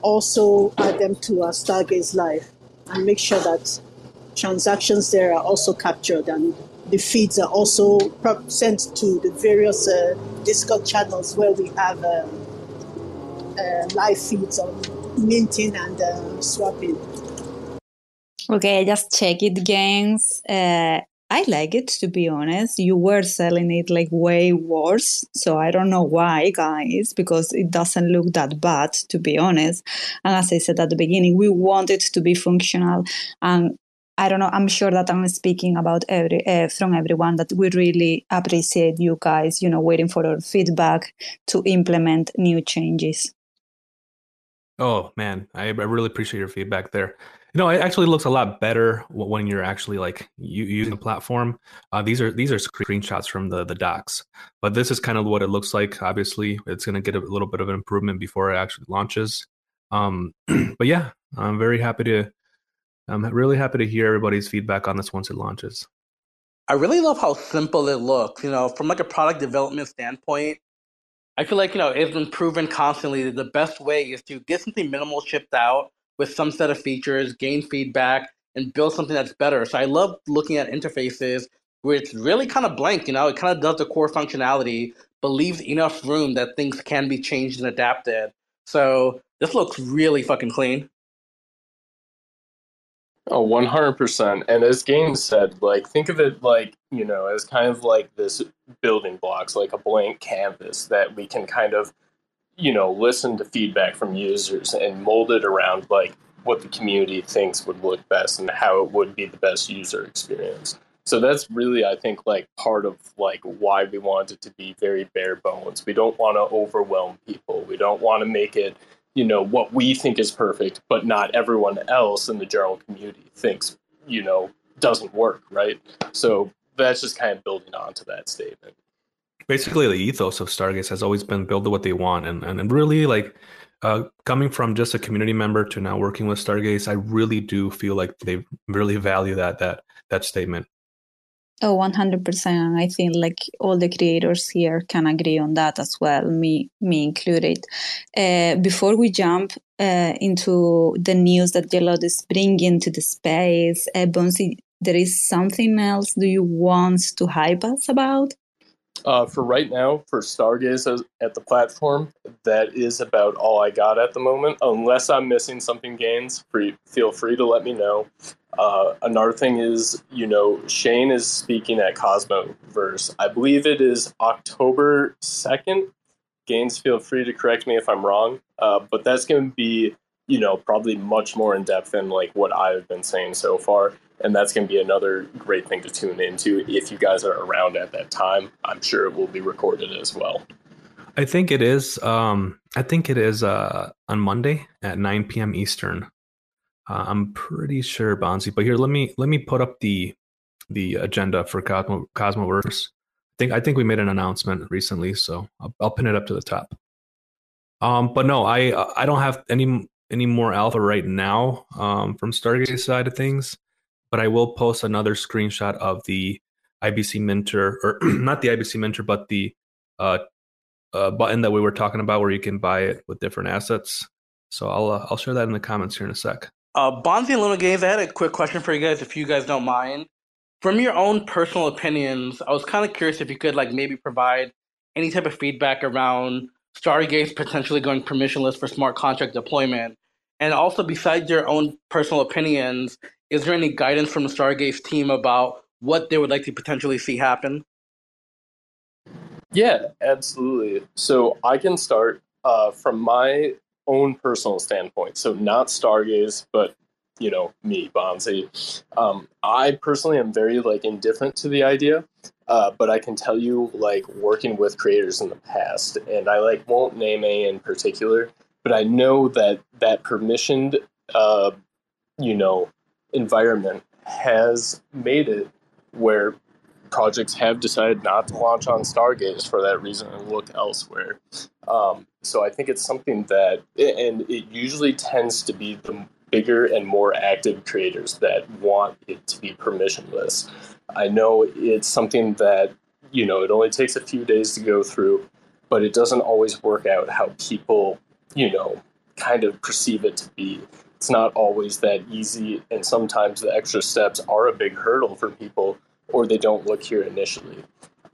also add them to our Stargaze Live and make sure that transactions there are also captured and the feeds are also sent to the various uh, Discord channels where we have uh, uh, live feeds on minting and uh, swapping. Okay, I just check it, Gainzz. Uh, I like it to be honest. You were selling it like way worse, so I don't know why, guys, because it doesn't look that bad to be honest. And as I said at the beginning, we want it to be functional. And I don't know. I'm sure that I'm speaking about every uh, from everyone that we really appreciate you guys. You know, waiting for our feedback to implement new changes. Oh man, I, I really appreciate your feedback there. No, it actually looks a lot better when you're actually like using the platform. Uh, these are these are screenshots from the the docs, but this is kind of what it looks like. Obviously, it's going to get a little bit of an improvement before it actually launches. Um, [clears throat] but yeah, I'm very happy to. I'm really happy to hear everybody's feedback on this once it launches. I really love how simple it looks. You know, from like a product development standpoint, I feel like you know it's been proven constantly that the best way is to get something minimal shipped out with some set of features, gain feedback, and build something that's better. So I love looking at interfaces where it's really kind of blank. You know, it kind of does the core functionality, but leaves enough room that things can be changed and adapted. So this looks really fucking clean. Oh, 100%. And as Gainzz said, like, think of it like, you know, as kind of like this building blocks, like a blank canvas that we can kind of, you know, listen to feedback from users and mold it around like what the community thinks would look best and how it would be the best user experience. So that's really, I think, like part of like why we want it to be very bare bones. We don't want to overwhelm people. We don't want to make it you know what we think is perfect but not everyone else in the general community thinks you know doesn't work right? So that's just kind of building on to that statement. Basically the ethos of stargaze has always been build what they want and and really like uh, coming from just a community member to now working with stargaze i really do feel like they really value that that that statement Oh, 100%. I think like all the creators here can agree on that as well, me, me included. Uh, before we jump uh, into the news that Gelotto is bringing to the space, uh, there is something else do you want to hype us about? Uh, for right now, for Stargaze at the platform, that is about all I got at the moment. Unless I'm missing something, Gainzz, free, feel free to let me know. Uh, another thing is, you know, Shane is speaking at Cosmoverse. I believe it is October 2nd. Gainzz, feel free to correct me if I'm wrong. Uh, but that's going to be, you know, probably much more in depth than like what I've been saying so far. And that's going to be another great thing to tune into if you guys are around at that time. I'm sure it will be recorded as well. I think it is. Um, I think it is uh, on Monday at 9 p.m. Eastern. Uh, I'm pretty sure Bonzi, but here let me let me put up the the agenda for Cosmo Cosmoverse. I think I think we made an announcement recently, so I'll, I'll pin it up to the top. Um, but no, I I don't have any any more alpha right now um, from Stargaze side of things, but I will post another screenshot of the IBC Minter, or [clears throat] not the IBC Minter, but the uh, uh, button that we were talking about where you can buy it with different assets. So I'll uh, I'll share that in the comments here in a sec. Uh, Bonzi and Luna Games, I had a quick question for you guys, if you guys don't mind. From your own personal opinions, I was kind of curious if you could like maybe provide any type of feedback around Stargaze potentially going permissionless for smart contract deployment. And also, besides your own personal opinions, is there any guidance from the Stargaze team about what they would like to potentially see happen? Yeah, absolutely. So I can start uh, from my own personal standpoint. So not Stargaze, but you know me, Bonzi. Um, I personally am very like indifferent to the idea, uh, but I can tell you like working with creators in the past, and I like won't name a in particular, but I know that that permissioned, uh, you know, environment has made it where projects have decided not to launch on Stargaze for that reason and look elsewhere. Um, so I think it's something that, and it usually tends to be the bigger and more active creators that want it to be permissionless. I know it's something that, you know, it only takes a few days to go through, but it doesn't always work out how people, you know, kind of perceive it to be. It's not always that easy, and sometimes the extra steps are a big hurdle for people or they don't look here initially.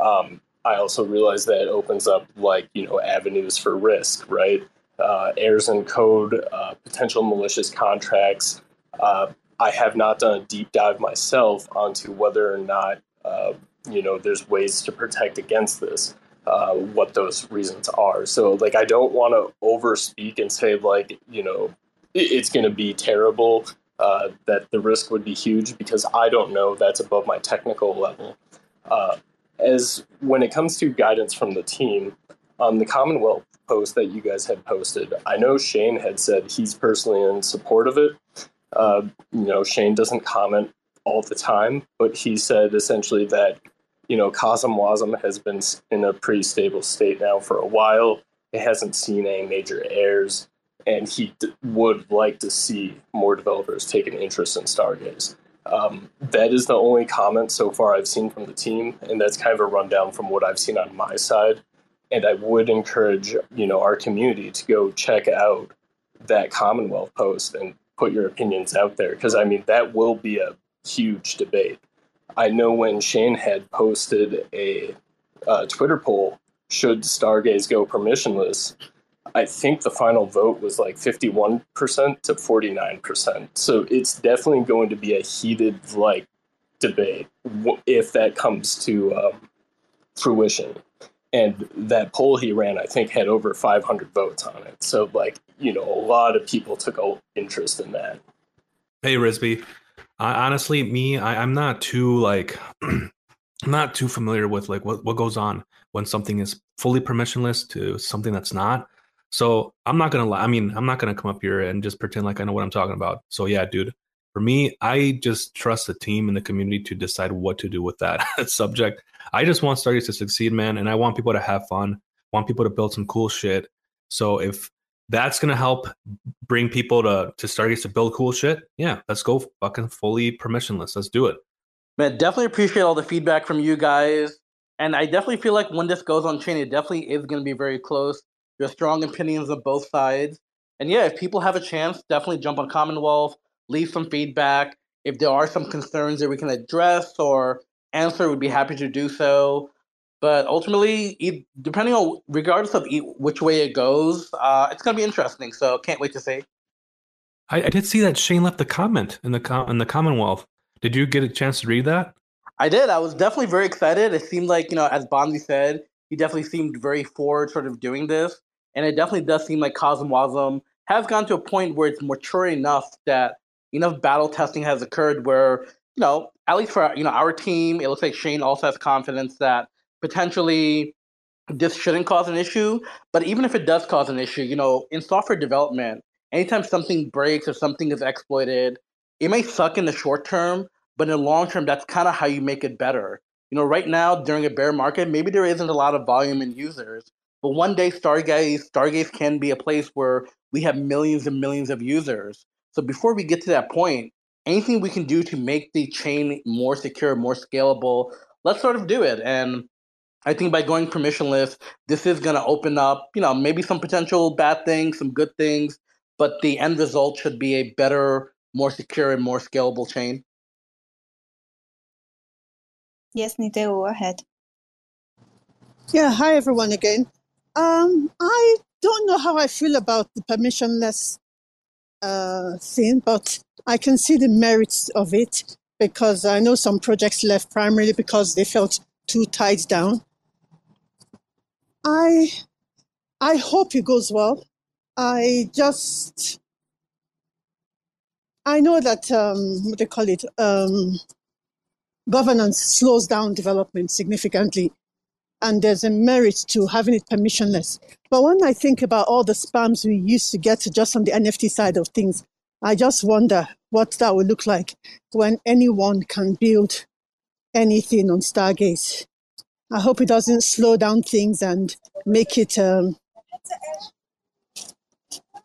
Um, I also realize that it opens up like you know avenues for risk, right? Uh, errors in code, uh, potential malicious contracts. Uh, I have not done a deep dive myself onto whether or not uh, you know there's ways to protect against this. Uh, what those reasons are. So, like, I don't want to overspeak and say like you know it's going to be terrible uh, that the risk would be huge because I don't know that's above my technical level. Uh, as when it comes to guidance from the team, on the Commonwealth post that you guys had posted, I know Shane had said he's personally in support of it. Uh, you know, Shane doesn't comment all the time, but he said essentially that you know CosmWasm has been in a pretty stable state now for a while. It hasn't seen any major errors, and he d- would like to see more developers take an interest in Stargaze. Um, that is the only comment so far I've seen from the team, and that's kind of a rundown from what I've seen on my side. And I would encourage you know our community to go check out that Commonwealth post and put your opinions out there because I mean that will be a huge debate. I know when Shane had posted a uh, Twitter poll, should Stargaze go permissionless? I think the final vote was like 51% to 49%. So it's definitely going to be a heated like debate if that comes to um, fruition. And that poll he ran, I think, had over 500 votes on it. So, like, you know, a lot of people took an interest in that. Hey, Risby. I, honestly, me, I, I'm not too like, [clears throat] not too familiar with like what, what goes on when something is fully permissionless to something that's not. So I'm not gonna lie. I mean, I'm not gonna come up here and just pretend like I know what I'm talking about. So yeah, dude. For me, I just trust the team and the community to decide what to do with that [laughs] subject. I just want Stargaze to succeed, man, and I want people to have fun. Want people to build some cool shit. So if that's gonna help bring people to to Stargaze to build cool shit. Yeah, let's go fucking fully permissionless. Let's do it. Man, definitely appreciate all the feedback from you guys. And I definitely feel like when this goes on chain, it definitely is going to be very close. There's strong opinions of both sides. And yeah, if people have a chance, definitely jump on Commonwealth, leave some feedback. If there are some concerns that we can address or answer, we'd be happy to do so. But ultimately, depending on regardless of which way it goes, uh, it's going to be interesting. So can't wait to see. I, I, did see that Shane left a comment in the com- in the Commonwealth. Did you get a chance to read that? I did. I was definitely very excited. It seemed like you know, as Bonzi said, he definitely seemed very forward, sort of doing this, and it definitely does seem like CosmWasm has gone to a point where it's mature enough that enough battle testing has occurred where you know, at least for you know our team, it looks like Shane also has confidence that potentially this shouldn't cause an issue. But even if it does cause an issue, you know, in software development, anytime something breaks or something is exploited, it may suck in the short term, but in the long term, that's kind of how you make it better. You know, right now during a bear market, maybe there isn't a lot of volume in users, but one day Stargaze, Stargaze can be a place where we have millions and millions of users. So before we get to that point, anything we can do to make the chain more secure, more scalable, let's sort of do it. And I think by going permissionless, this is going to open up, you know, maybe some potential bad things, some good things, but the end result should be a better, more secure, and more scalable chain. Yes, Nite, go ahead. Yeah, hi everyone again. Um, I don't know how I feel about the permissionless uh, thing, but I can see the merits of it because I know some projects left primarily because they felt too tied down. I I hope it goes well. I just I know that um, what they call it um, governance slows down development significantly, and there's a merit to having it permissionless. But when I think about all the spams we used to get just on the NFT side of things, I just wonder what that would look like when anyone can build anything on Stargaze. I hope it doesn't slow down things and make it um,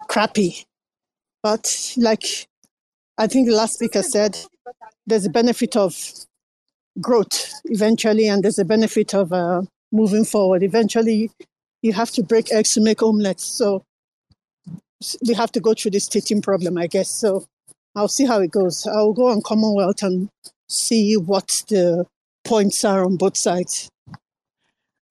crappy. But like I think the last speaker said, there's a benefit of growth eventually, and there's a benefit of uh, moving forward. Eventually, you have to break eggs to make omelets. So we have to go through this teaching problem, I guess. So I'll see how it goes. I'll go on Commonwealth and see what the points are on both sides.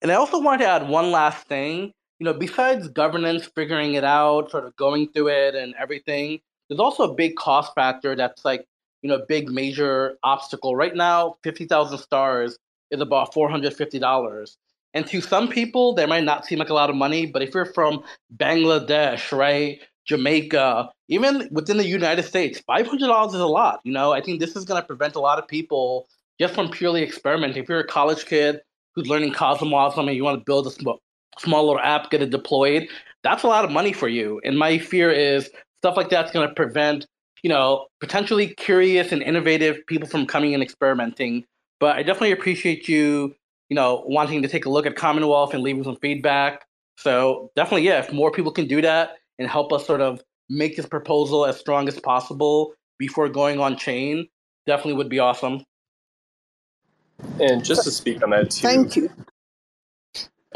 And I also want to add one last thing. You know, besides governance figuring it out, sort of going through it and everything, there's also a big cost factor that's like, you know, big major obstacle. Right now, 50,000 stars is about $450. And to some people, that might not seem like a lot of money, but if you're from Bangladesh, right, Jamaica, even within the United States, $500 is a lot. You know, I think this is going to prevent a lot of people just from purely experimenting. If you're a college kid who's learning CosmWasm and you want to build a small little app, get it deployed, that's a lot of money for you. And my fear is stuff like that's going to prevent you know, potentially curious and innovative people from coming and experimenting. But I definitely appreciate you, you know, wanting to take a look at Commonwealth and leaving some feedback. So definitely, yeah, if more people can do that and help us sort of make this proposal as strong as possible before going on chain, definitely would be awesome. And just to speak on that too. Thank you.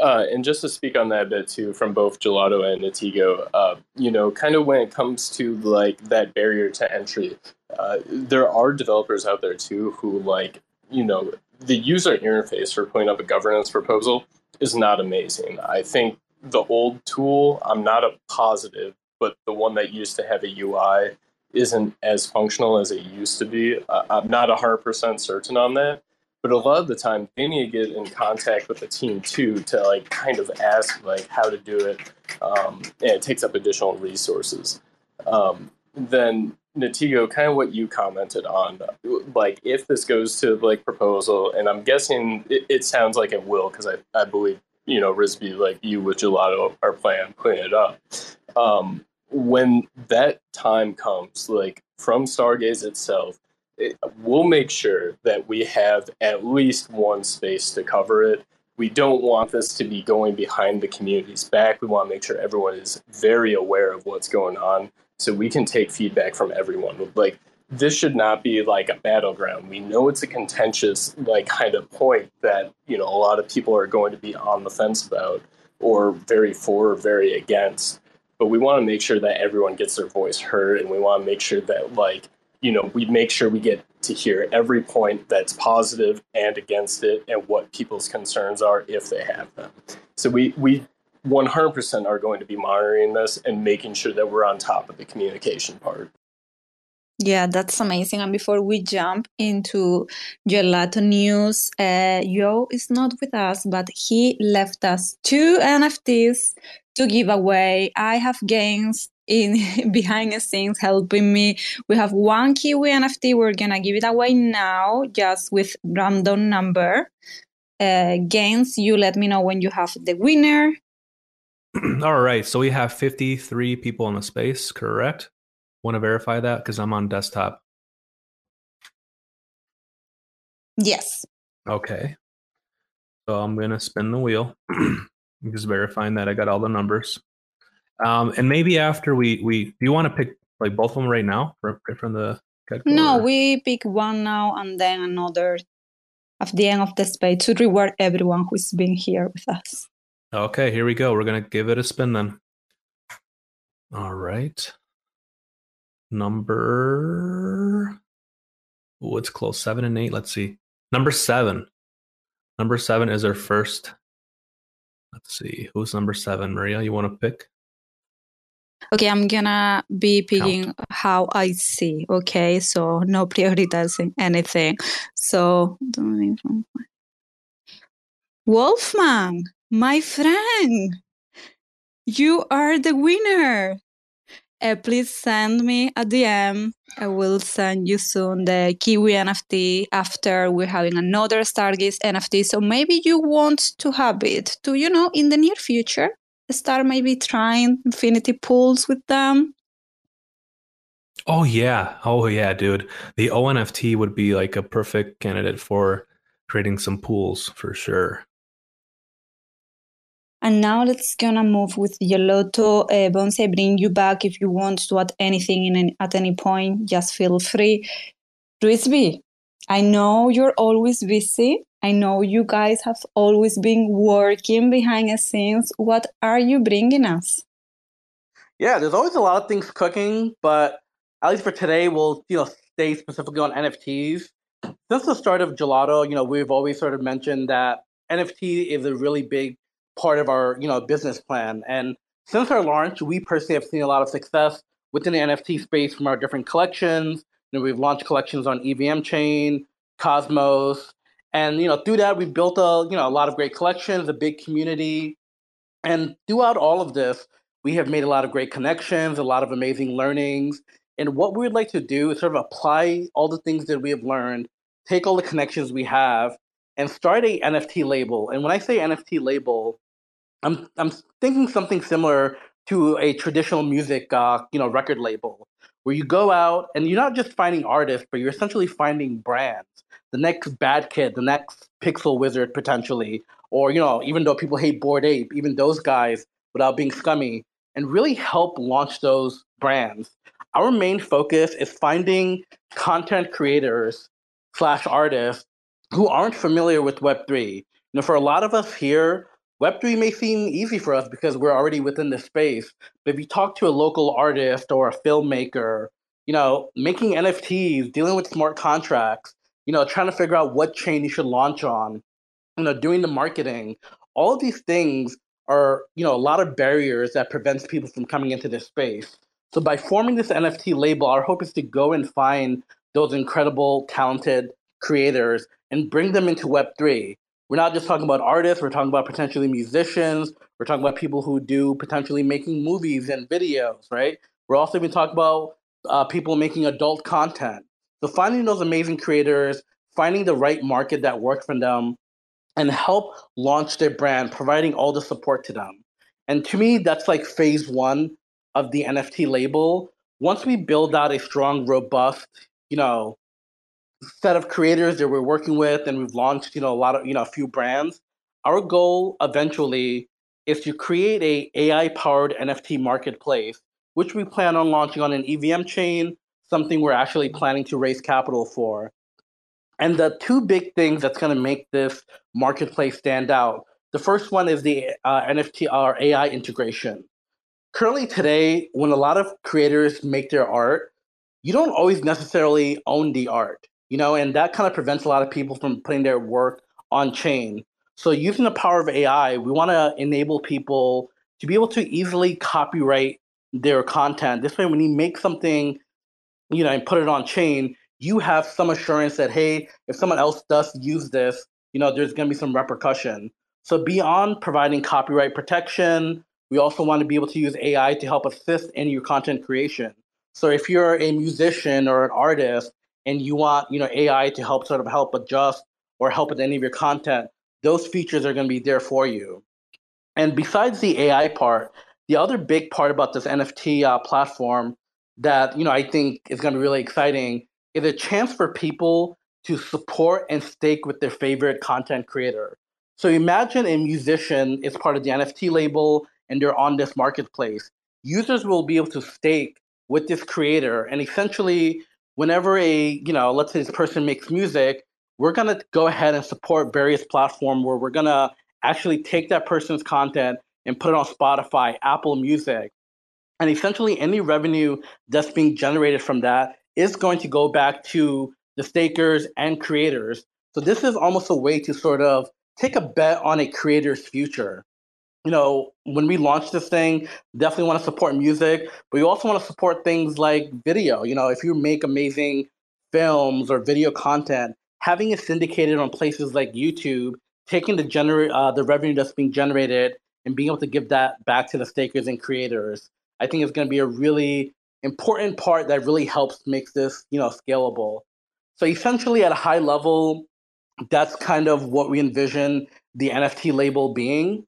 Uh, and just to speak on that a bit too, from both Gelotto and Nitego, uh, you know, kind of when it comes to like that barrier to entry, uh, there are developers out there too who like, you know, the user interface for putting up a governance proposal is not amazing. I think the old tool, I'm not a positive, but the one that used to have a UI isn't as functional as it used to be. Uh, I'm not 100% certain on that but a lot of the time they need to get in contact with the team too to like kind of ask like how to do it um, and it takes up additional resources. Um, then Nitego kind of what you commented on like if this goes to like proposal and i'm guessing it, it sounds like it will because I, I believe you know risby like you with Gelotto are planning putting it up. Um, when that time comes like from stargaze itself we'll make sure that we have at least one space to cover it. We don't want this to be going behind the community's back. We want to make sure everyone is very aware of what's going on so we can take feedback from everyone. Like, this should not be like a battleground. We know it's a contentious, like, kind of point that, you know, a lot of people are going to be on the fence about or very for or very against. But we want to make sure that everyone gets their voice heard and we want to make sure that, like, you know, we make sure we get to hear every point that's positive and against it and what people's concerns are if they have them. So we, we 100% are going to be monitoring this and making sure that we're on top of the communication part. Yeah, that's amazing. And before we jump into Gelotto news, uh, is not with us, but he left us two NFTs to give away. I have Gainzz in [laughs] behind the scenes helping me. We have one Kiwi NFT. We're gonna give it away now, just with random number. Uh, Gainzz, you let me know when you have the winner. [clears throat] All right, so we have 53 people in the space, correct? Want to verify that because I'm on desktop. Yes. Okay. So I'm gonna spin the wheel, [clears throat] just verifying that I got all the numbers. Um, and maybe after we we do you want to pick like both of them right now right from the No, or? we pick one now and then another at the end of the space to reward everyone who's been here with us. Okay, here we go. We're gonna give it a spin then. All right. Number oh, it's close. Seven and eight. Let's see. Number seven. Number seven is our first. Let's see. Who's number seven? Maria, you want to pick? Okay, I'm gonna be picking Count. how I see. Okay, so no [laughs] prioritizing anything. So Wolfman, my friend, you are the winner. Uh, please send me a DM. I will send you soon the Kiwi NFT after we're having another Stargaze NFT. So maybe you want to have it to, you know, in the near future start maybe trying infinity pools with them? Oh yeah. Oh yeah, dude. The ONFT would be like a perfect candidate for creating some pools for sure. And now let's gonna move with Gelotto. Uh, Bonzi, I bring you back if you want to add anything in any, at any point. Just feel free. Risby, I know you're always busy, I know you guys have always been working behind the scenes. What are you bringing us? Yeah, there's always a lot of things cooking, but at least for today, we'll you know stay specifically on NFTs. Since the start of Gelotto, you know we've always sort of mentioned that NFT is a really big part of our you know business plan, and since our launch, we personally have seen a lot of success within the NFT space from our different collections. You know, we've launched collections on EVM Chain, Cosmos, and you know, through that, we've built a you know a lot of great collections, a big community, and throughout all of this, we have made a lot of great connections, a lot of amazing learnings. And what we would like to do is sort of apply all the things that we have learned, take all the connections we have, and start a NFT label. And when I say NFT label, I'm I'm thinking something similar to a traditional music, uh, you know, record label, where you go out and you're not just finding artists, but you're essentially finding brands. The next bad kid, the next pixel wizard potentially, or you know, even though people hate Bored Ape, even those guys without being scummy, and really help launch those brands. Our main focus is finding content creators slash artists who aren't familiar with Web3. You know, for a lot of us here, Web3 may seem easy for us because we're already within the space. But if you talk to a local artist or a filmmaker, you know, making NFTs, dealing with smart contracts, you know, trying to figure out what chain you should launch on, you know, doing the marketing, all these things are, you know, a lot of barriers that prevents people from coming into this space. So by forming this NFT label, our hope is to go and find those incredible, talented creators and bring them into Web3 we're not just talking about artists, we're talking about potentially musicians, we're talking about people who do potentially making movies and videos, right? We're also even talking about uh, people making adult content. So finding those amazing creators, finding the right market that works for them, and help launch their brand, providing all the support to them. And to me, that's like phase one of the NFT label. Once we build out a strong, robust, you know, set of creators that we're working with and we've launched you know a lot of you know a few brands our goal eventually is to create a ai powered nft marketplace which we plan on launching on an evm chain something we're actually planning to raise capital for and the two big things that's going to make this marketplace stand out the first one is the uh, nft or ai integration currently today when a lot of creators make their art you don't always necessarily own the art you know, and that kind of prevents a lot of people from putting their work on chain. So using the power of AI, we want to enable people to be able to easily copyright their content. This way, when you make something, you know, and put it on chain, you have some assurance that hey, if someone else does use this, you know, there's going to be some repercussion. So beyond providing copyright protection, we also want to be able to use AI to help assist in your content creation. So if you're a musician or an artist and you want you know AI to help sort of help adjust or help with any of your content, those features are going to be there for you. And besides the AI part, the other big part about this NFT uh, platform that you know I think is going to be really exciting is a chance for people to support and stake with their favorite content creator. So imagine a musician is part of the NFT label and they're on this marketplace. Users will be able to stake with this creator and essentially whenever a you know let's say this person makes music we're going to go ahead and support various platforms where we're going to actually take that person's content and put it on spotify apple music and essentially any revenue that's being generated from that is going to go back to the stakers and creators. So this is almost a way to sort of take a bet on a creator's future. You know, when we launch this thing, definitely want to support music, but you also want to support things like video. You know, if you make amazing films or video content, having it syndicated on places like YouTube, taking the gener- uh, the revenue that's being generated and being able to give that back to the stakers and creators, I think is going to be a really important part that really helps make this, you know, scalable. So essentially, at a high level, that's kind of what we envision the NFT label being.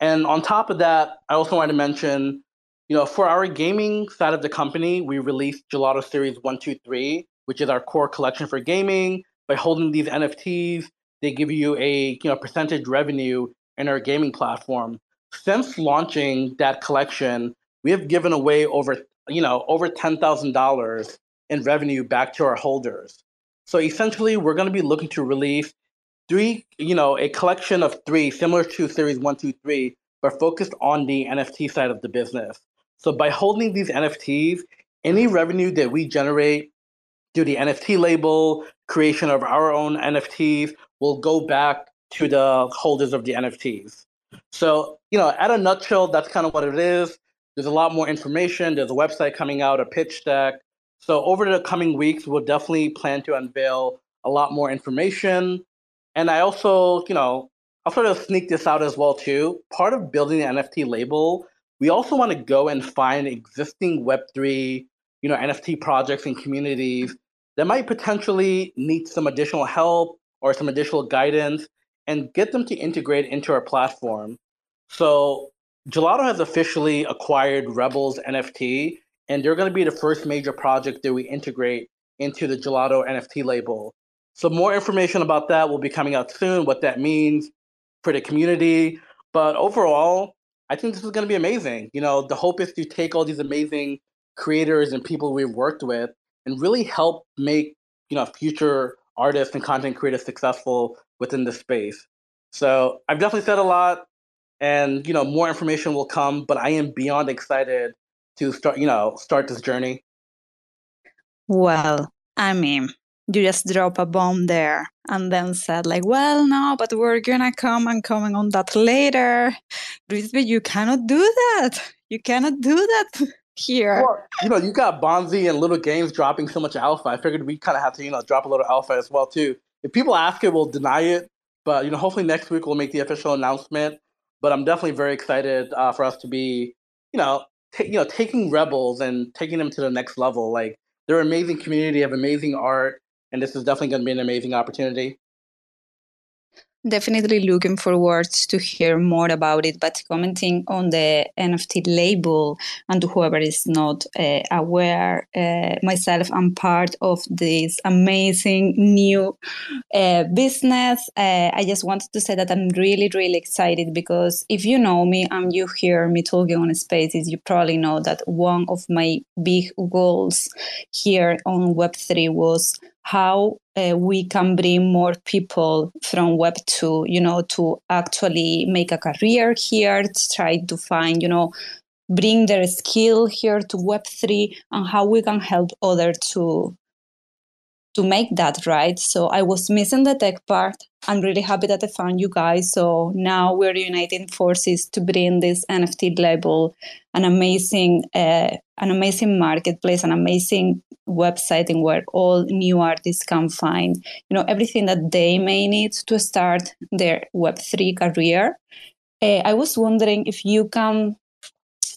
And on top of that, I also wanted to mention, you know, for our gaming side of the company, we released Gelotto Series 123, which is our core collection for gaming. By holding these NFTs, they give you a you know percentage revenue in our gaming platform. Since launching that collection, we have given away over you know over ten thousand dollars in revenue back to our holders. So essentially, we're going to be looking to release three, you know, a collection of three similar to Series One, Two, Three, but focused on the NFT side of the business. So by holding these NFTs, any revenue that we generate through the NFT label, creation of our own NFTs, will go back to the holders of the NFTs. So, you know, at a nutshell, that's kind of what it is. There's a lot more information. There's a website coming out, a pitch deck. So, over the coming weeks, we'll definitely plan to unveil a lot more information. And I also, you know, I'll sort of sneak this out as well too. Part of building the NFT label, we also want to go and find existing Web3, you know, NFT projects and communities that might potentially need some additional help or some additional guidance and get them to integrate into our platform. So Gelotto has officially acquired Rebels NFT, and they're going to be the first major project that we integrate into the Gelotto NFT label. So more information about that will be coming out soon, what that means for the community. But overall, I think this is going to be amazing. You know, the hope is to take all these amazing creators and people we've worked with and really help make, you know, future artists and content creators successful within the space. So I've definitely said a lot and, you know, more information will come, but I am beyond excited to start, you know, start this journey. Well, I mean, you just drop a bomb there and then said like well no but we're gonna come and comment on that later. Rizvi, you cannot do that. You cannot do that [laughs] here. Well, you know you got bonzi and LiLGainzz dropping so much alpha. I figured we kind of have to you know drop a little alpha as well too. If people ask it we'll deny it but you know hopefully next week we'll make the official announcement but i'm definitely very excited uh, for us to be you know t- you know taking rebels and taking them to the next level like they're an amazing community have amazing art and this is definitely going to be an amazing opportunity. Definitely looking forward to hear more about it, but commenting on the NFT label and to whoever is not uh, aware, uh, myself, I'm part of this amazing new uh, business. Uh, I just wanted to say that I'm really, really excited because if you know me and you hear me talking on spaces, you probably know that one of my big goals here on Web3 was how uh, we can bring more people from web 2 you know to actually make a career here to try to find you know bring their skill here to web 3 and how we can help others to to make that right? So i was missing the tech part. I'm really happy that i found you guys. So now we're uniting forces to bring this nft label an amazing uh, an amazing marketplace an amazing website in where all new artists can find you know everything that they may need to start their web3 career. Uh, i was wondering if you can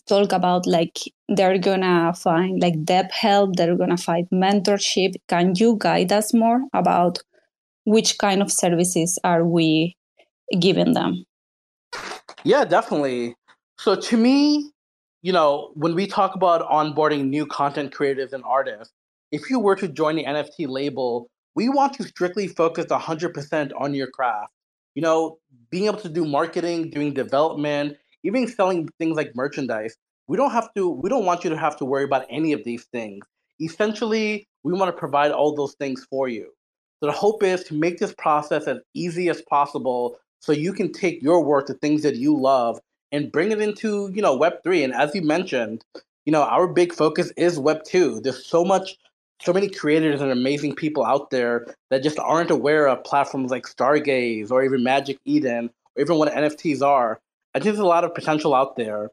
talk about like they're gonna find like dev help they're gonna find mentorship can you guide us more about which kind of services are we giving them yeah definitely so to me you know when we talk about onboarding new content creators and artists if you were to join the NFT label, we want to strictly focus 100% on your craft. You know, being able to do marketing, doing development, even selling things like merchandise. We don't have to we don't want you to have to worry about any of these things. Essentially, we want to provide all those things for you. So the hope is to make this process as easy as possible so you can take your work, the things that you love, and bring it into, you know, Web3. And as you mentioned, you know, our big focus is Web2. There's so much so many creators and amazing people out there that just aren't aware of platforms like Stargaze or even Magic Eden or even what NFTs are. I think there's a lot of potential out there.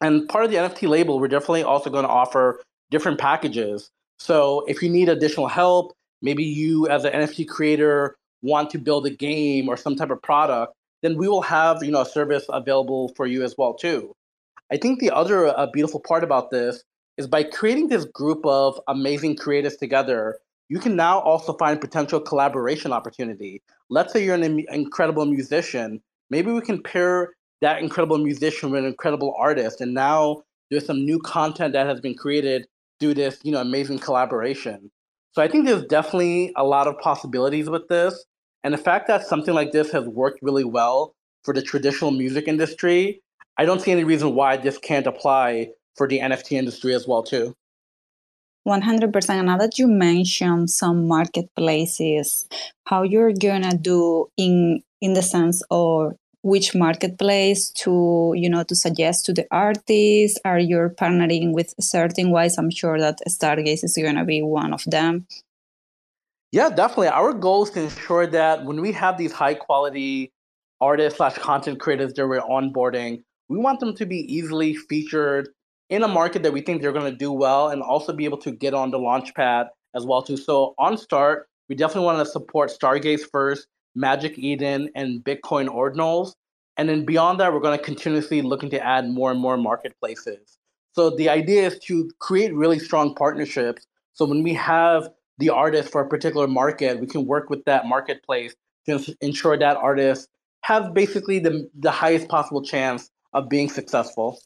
And part of the NFT label, we're definitely also going to offer different packages. So if you need additional help, maybe you as an NFT creator want to build a game or some type of product, then we will have you know a service available for you as well too. I think the other uh, beautiful part about this is by creating this group of amazing creators together, you can now also find potential collaboration opportunity. Let's say you're an incredible musician. Maybe we can pair that incredible musician with an incredible artist, and now there's some new content that has been created through this, you know, amazing collaboration. So I think there's definitely a lot of possibilities with this, and the fact that something like this has worked really well for the traditional music industry, I don't see any reason why this can't apply for the NFT industry as well too. 100% now that you mentioned some marketplaces how you're gonna do in in the sense of which marketplace to you know to suggest to the artists? Are you partnering with certain wise i'm sure that stargaze is going to be one of them. Yeah definitely. Our goal is to ensure that when we have these high quality artists slash content creators that we're onboarding we want them to be easily featured in a market that we think they're going to do well and also be able to get on the launch pad as well too. So on Start, we definitely want to support Stargaze first, Magic Eden, and Bitcoin Ordinals. And then beyond that, we're going to continuously looking to add more and more marketplaces. So the idea is to create really strong partnerships. So when we have the artist for a particular market, we can work with that marketplace to ensure that artist has basically the, the highest possible chance of being successful.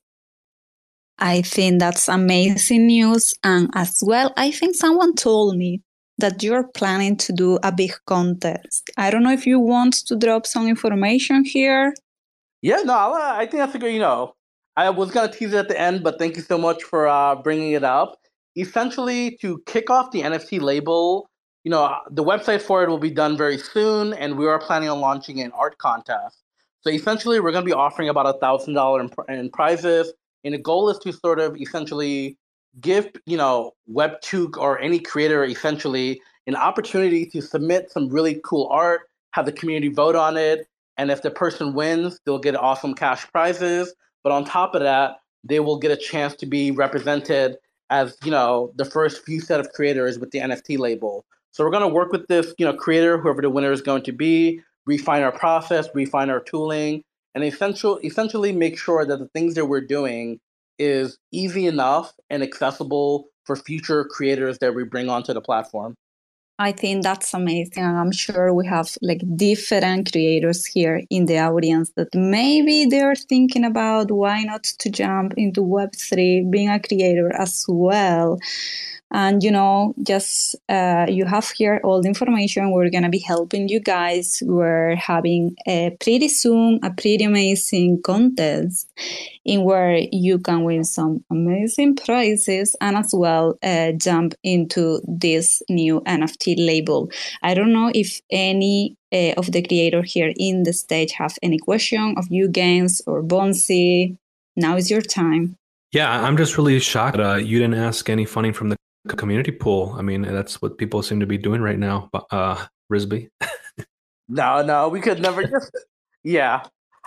I think that's amazing news. And as well, I think someone told me that you're planning to do a big contest. I don't know if you want to drop some information here. Yeah, no, uh, I think that's a good, you know, I was going to tease it at the end, but thank you so much for uh, bringing it up. Essentially, to kick off the NFT label, you know, the website for it will be done very soon, and we are planning on launching an art contest. So essentially, we're going to be offering about a thousand dollar in prizes, and the goal is to sort of essentially give you know Web or any creator essentially an opportunity to submit some really cool art, have the community vote on it, and if the person wins, they'll get awesome cash prizes. But on top of that, they will get a chance to be represented as you know the first few set of creators with the NFT label. So we're going to work with this you know creator, whoever the winner is going to be, refine our process, refine our tooling, and essential, essentially make sure that the things that we're doing is easy enough and accessible for future creators that we bring onto the platform. I think that's amazing. And I'm sure we have like different creators here in the audience that maybe they're thinking about why not to jump into Web3, being a creator as well and you know just uh, you have here all the information. We're going to be helping you guys. We're having a pretty soon a pretty amazing contest in where you can win some amazing prizes and as well uh, jump into this new nft label. I don't know if any uh, of the creator here in the stage have any question of you Gainzz or bonzi. Now is your time. Yeah, I'm just really shocked uh, you didn't ask any funding from the community pool. I mean, that's what people seem to be doing right now. Uh, Rizby. no, no, we could never [laughs] just. Yeah,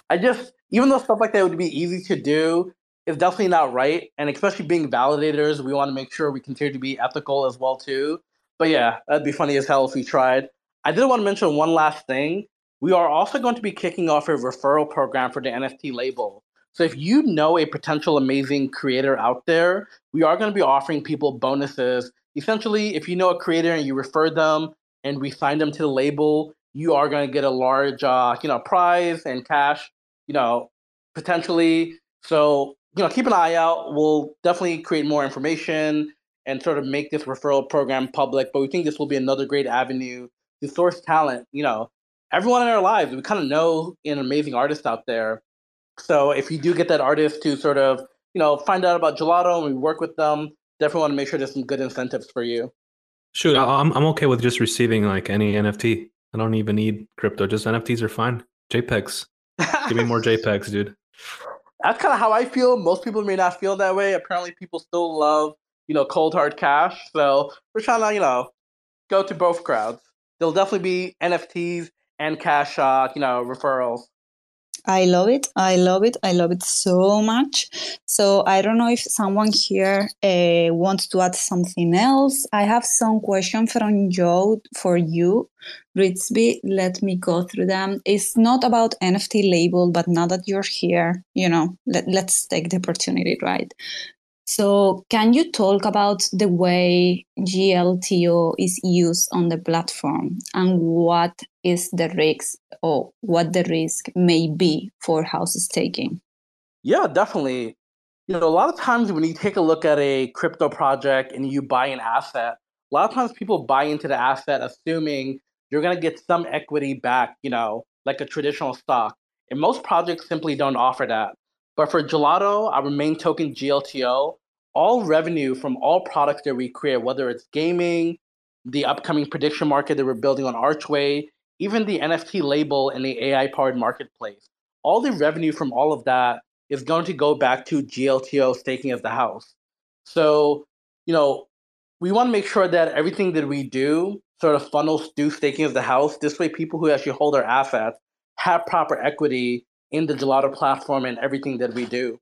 I just even though stuff like that would be easy to do, it's definitely not right. And especially being validators, we want to make sure we continue to be ethical as well too. But yeah, that'd be funny as hell if we tried. I did want to mention one last thing. We are also going to be kicking off a referral program for the NFT label. So if you know a potential amazing creator out there, we are going to be offering people bonuses. Essentially, if you know a creator and you refer them and we sign them to the label, you are going to get a large, uh, you know, prize and cash, you know, potentially. So you know, keep an eye out. We'll definitely create more information and sort of make this referral program public. But we think this will be another great avenue to source talent. You know, everyone in our lives, we kind of know an amazing artist out there so if you do get that artist to sort of, you know, find out about Gelotto and we work with them, definitely want to make sure there's some good incentives for you. Shoot, I'm I'm okay with just receiving like any NFT. I don't even need crypto. Just NFTs are fine. JPEGs. Give me more [laughs] JPEGs, dude. That's kind of how I feel. Most people may not feel that way. Apparently, people still love, you know, cold hard cash. So we're trying to, you know, go to both crowds. There'll definitely be NFTs and cash, uh, you know, referrals. I love it. I love it. I love it so much. So I don't know if someone here uh, wants to add something else. I have some question from Joe for you, Ritsby. Let me go through them. It's not about NFT label, but now that you're here, you know, let, let's take the opportunity, right? So, can you talk about the way GLTO is used on the platform and what is the risk or what the risk may be for house staking? Yeah, definitely. You know, a lot of times when you take a look at a crypto project and you buy an asset, a lot of times people buy into the asset assuming you're going to get some equity back, you know, like a traditional stock. And most projects simply don't offer that. But for Gelotto, our main token GLTO, all revenue from all products that we create, whether it's gaming, the upcoming prediction market that we're building on Archway, even the NFT label and the AI powered marketplace, all the revenue from all of that is going to go back to GLTO staking of the house. So, you know, we want to make sure that everything that we do sort of funnels through staking of the house. This way, people who actually hold our assets have proper equity in the Gelotto platform and everything that we do.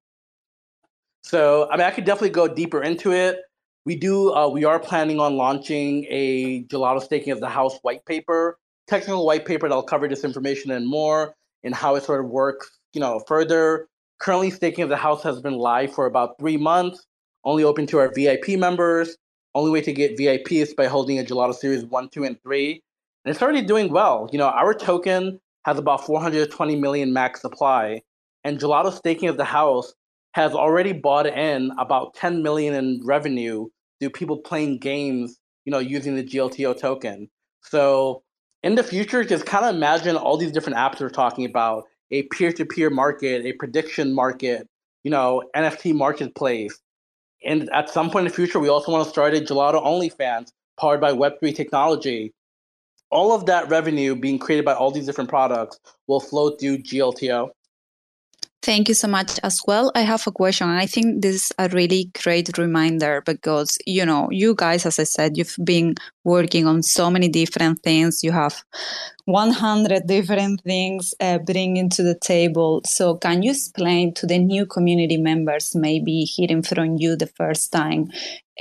So, I mean, I could definitely go deeper into it. We do. Uh, we are planning on launching a Gelotto staking of the house white paper, technical white paper that'll cover this information and more, and how it sort of works. You know, further. Currently, staking of the house has been live for about three months. Only open to our VIP members. Only way to get VIP is by holding a Gelotto Series one, two, and three, and it's already doing well. You know, our token has about 420 million max supply, and Gelotto staking of the house has already bought in about 10 million in revenue through people playing games, you know, using the GLTO token. So in the future, just kind of imagine all these different apps we're talking about, a peer-to-peer market, a prediction market, you know, NFT marketplace. And at some point in the future, we also want to start a Gelotto OnlyFans powered by Web3 technology. All of that revenue being created by all these different products will flow through GLTO. Thank you so much as well. I have a question. I think this is a really great reminder because, you know, you guys, as I said, you've been working on so many different things. You have 100 different things uh, bringing to the table. So, can you explain to the new community members, maybe hearing from you the first time,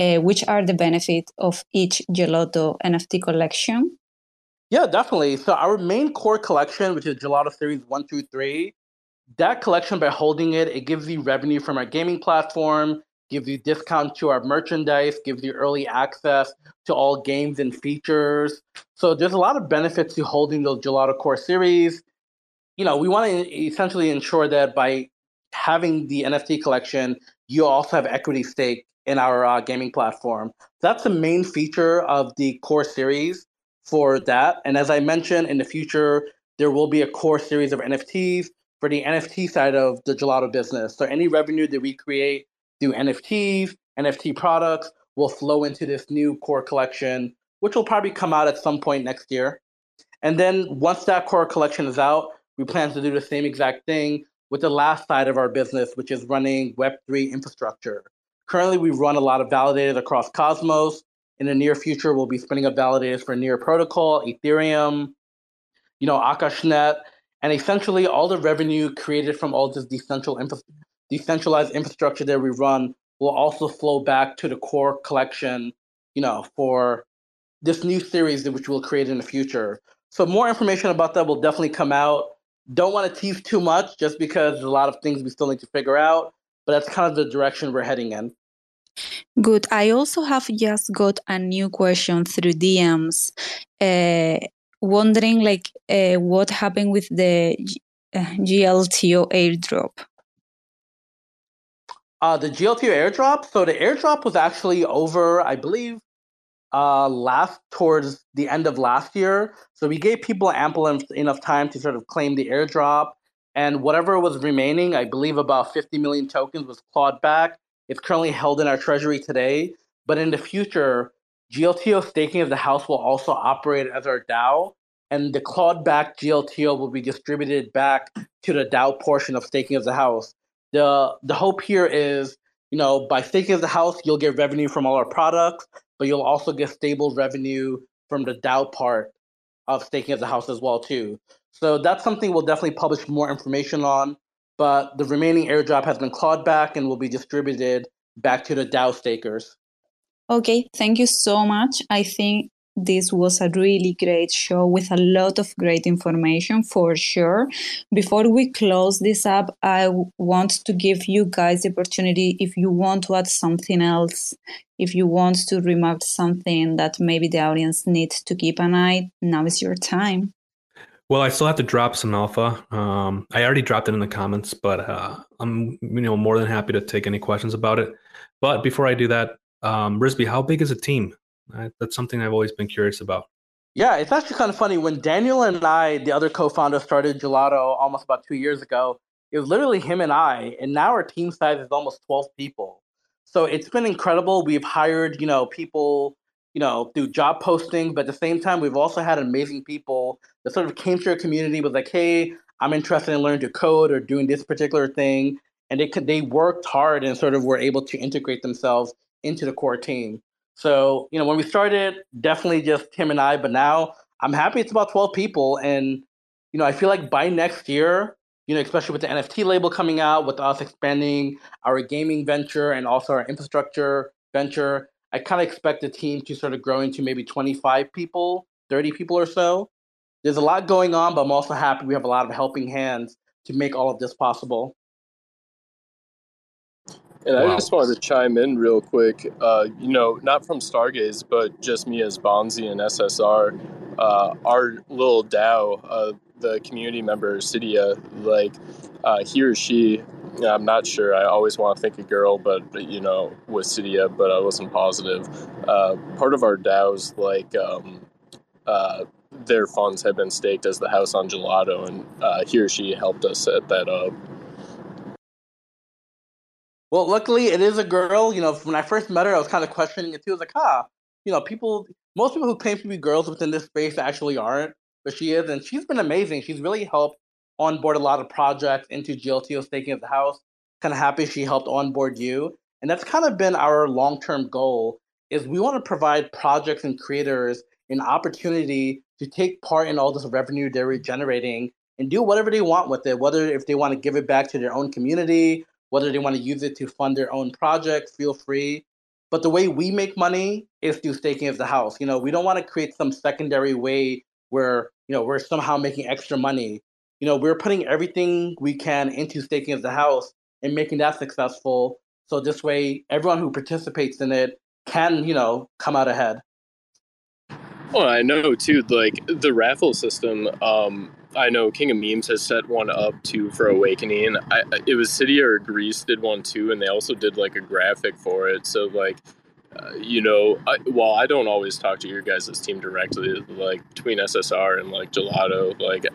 uh, which are the benefits of each Gelotto NFT collection? Yeah, definitely. So, our main core collection, which is Gelotto Series 1, 2, 3, that collection by holding it it gives you revenue from our gaming platform gives you discount to our merchandise gives you early access to all games and features. So there's a lot of benefits to holding the Gelotto core series. You know we want to essentially ensure that by having the nft collection you also have equity stake in our uh, gaming platform. That's the main feature of the core series for that and as i mentioned in the future there will be a core series of nfts for the NFT side of the Gelotto business. So any revenue that we create through NFTs, NFT products will flow into this new core collection, which will probably come out at some point next year. And then once that core collection is out, we plan to do the same exact thing with the last side of our business, which is running Web3 infrastructure. Currently, we run a lot of validators across Cosmos. In the near future, we'll be spinning up validators for Near Protocol, Ethereum, you know, Akashnet, and essentially, all the revenue created from all this decentralized infrastructure that we run will also flow back to the core collection, you know, for this new series which we'll create in the future. So more information about that will definitely come out. Don't want to tease too much just because there's a lot of things we still need to figure out, but that's kind of the direction we're heading in. Good. I also have just got a new question through DMs. Uh, wondering like uh, what happened with the uh, GLTO airdrop. Uh, the GLTO airdrop. So the airdrop was actually over, I believe, uh, last towards the end of last year. So we gave people ample enough time to sort of claim the airdrop, and whatever was remaining, I believe about 50 million tokens was clawed back. It's currently held in our treasury today, but in the future, GLTO staking of the house will also operate as our DAO, and the clawed back GLTO will be distributed back to the DAO portion of staking of the house. The the hope here is, you know, by staking of the house, you'll get revenue from all our products, but you'll also get stable revenue from the DAO part of staking of the house as well too. So that's something we'll definitely publish more information on. But the remaining airdrop has been clawed back and will be distributed back to the DAO stakers. Okay, thank you so much. I think this was a really great show with a lot of great information for sure. Before we close this up, I want to give you guys the opportunity if you want to add something else, if you want to remark something that maybe the audience needs to keep an eye, now is your time. Well, I still have to drop some alpha. Um, I already dropped it in the comments, but uh, I'm you know more than happy to take any questions about it. But before I do that, um, Rizby, how big is a team? that's something I've always been curious about. Yeah, it's actually kind of funny. When Daniel and I, the other co founder, started Gelotto almost about two years ago, it was literally him and I. And now our team size is almost 12 people. So it's been incredible. We've hired, you know, people, you know, through job posting, but at the same time, we've also had amazing people that sort of came to our community was like, hey, I'm interested in learning to code or doing this particular thing. And they could, they worked hard and sort of were able to integrate themselves into the core team. So, you know, when we started, definitely just him and I, but now I'm happy it's about 12 people. And, you know, I feel like by next year, you know, especially with the NFT label coming out, with us expanding our gaming venture and also our infrastructure venture, I kind of expect the team to sort of grow into maybe 25 people, 30 people or so. There's a lot going on, but I'm also happy we have a lot of helping hands to make all of this possible. And wow. I just wanted to chime in real quick. Uh, you know, not from Stargaze, but just me as Bonzi and SSR. Uh, our little DAO, uh, the community member Cydia, like uh, he or she I'm not sure. I always want to think a girl, but you know, with Cydia, but I wasn't positive. Uh, part of our DAOs, like um, uh, their funds had been staked as the house on Gelotto, and uh, he or she helped us set that up. Well, luckily it is a girl. You know, when I first met her, I was kind of questioning it too. I was like, ah, you know, people, most people who claim to be girls within this space actually aren't, but she is, and she's been amazing. She's really helped onboard a lot of projects into GLTO staking at the house. Kind of happy she helped onboard you, and that's kind of been our long-term goal. Is we want to provide projects and creators an opportunity to take part in all this revenue they're generating and do whatever they want with it. Whether if they want to give it back to their own community, whether they want to use it to fund their own project, feel free. But the way we make money is through staking of the house. You know, we don't want to create some secondary way where, you know, we're somehow making extra money. You know, we're putting everything we can into staking of the house and making that successful. So this way everyone who participates in it can, you know, come out ahead. Well, I know too, like the raffle system, um, I know King of Memes has set one up too for Awakening. I, it was City or Greece did one too, and they also did like a graphic for it. So like, you know, I, while I don't always talk to your guys' team directly, like between SSR and like Gelotto, like,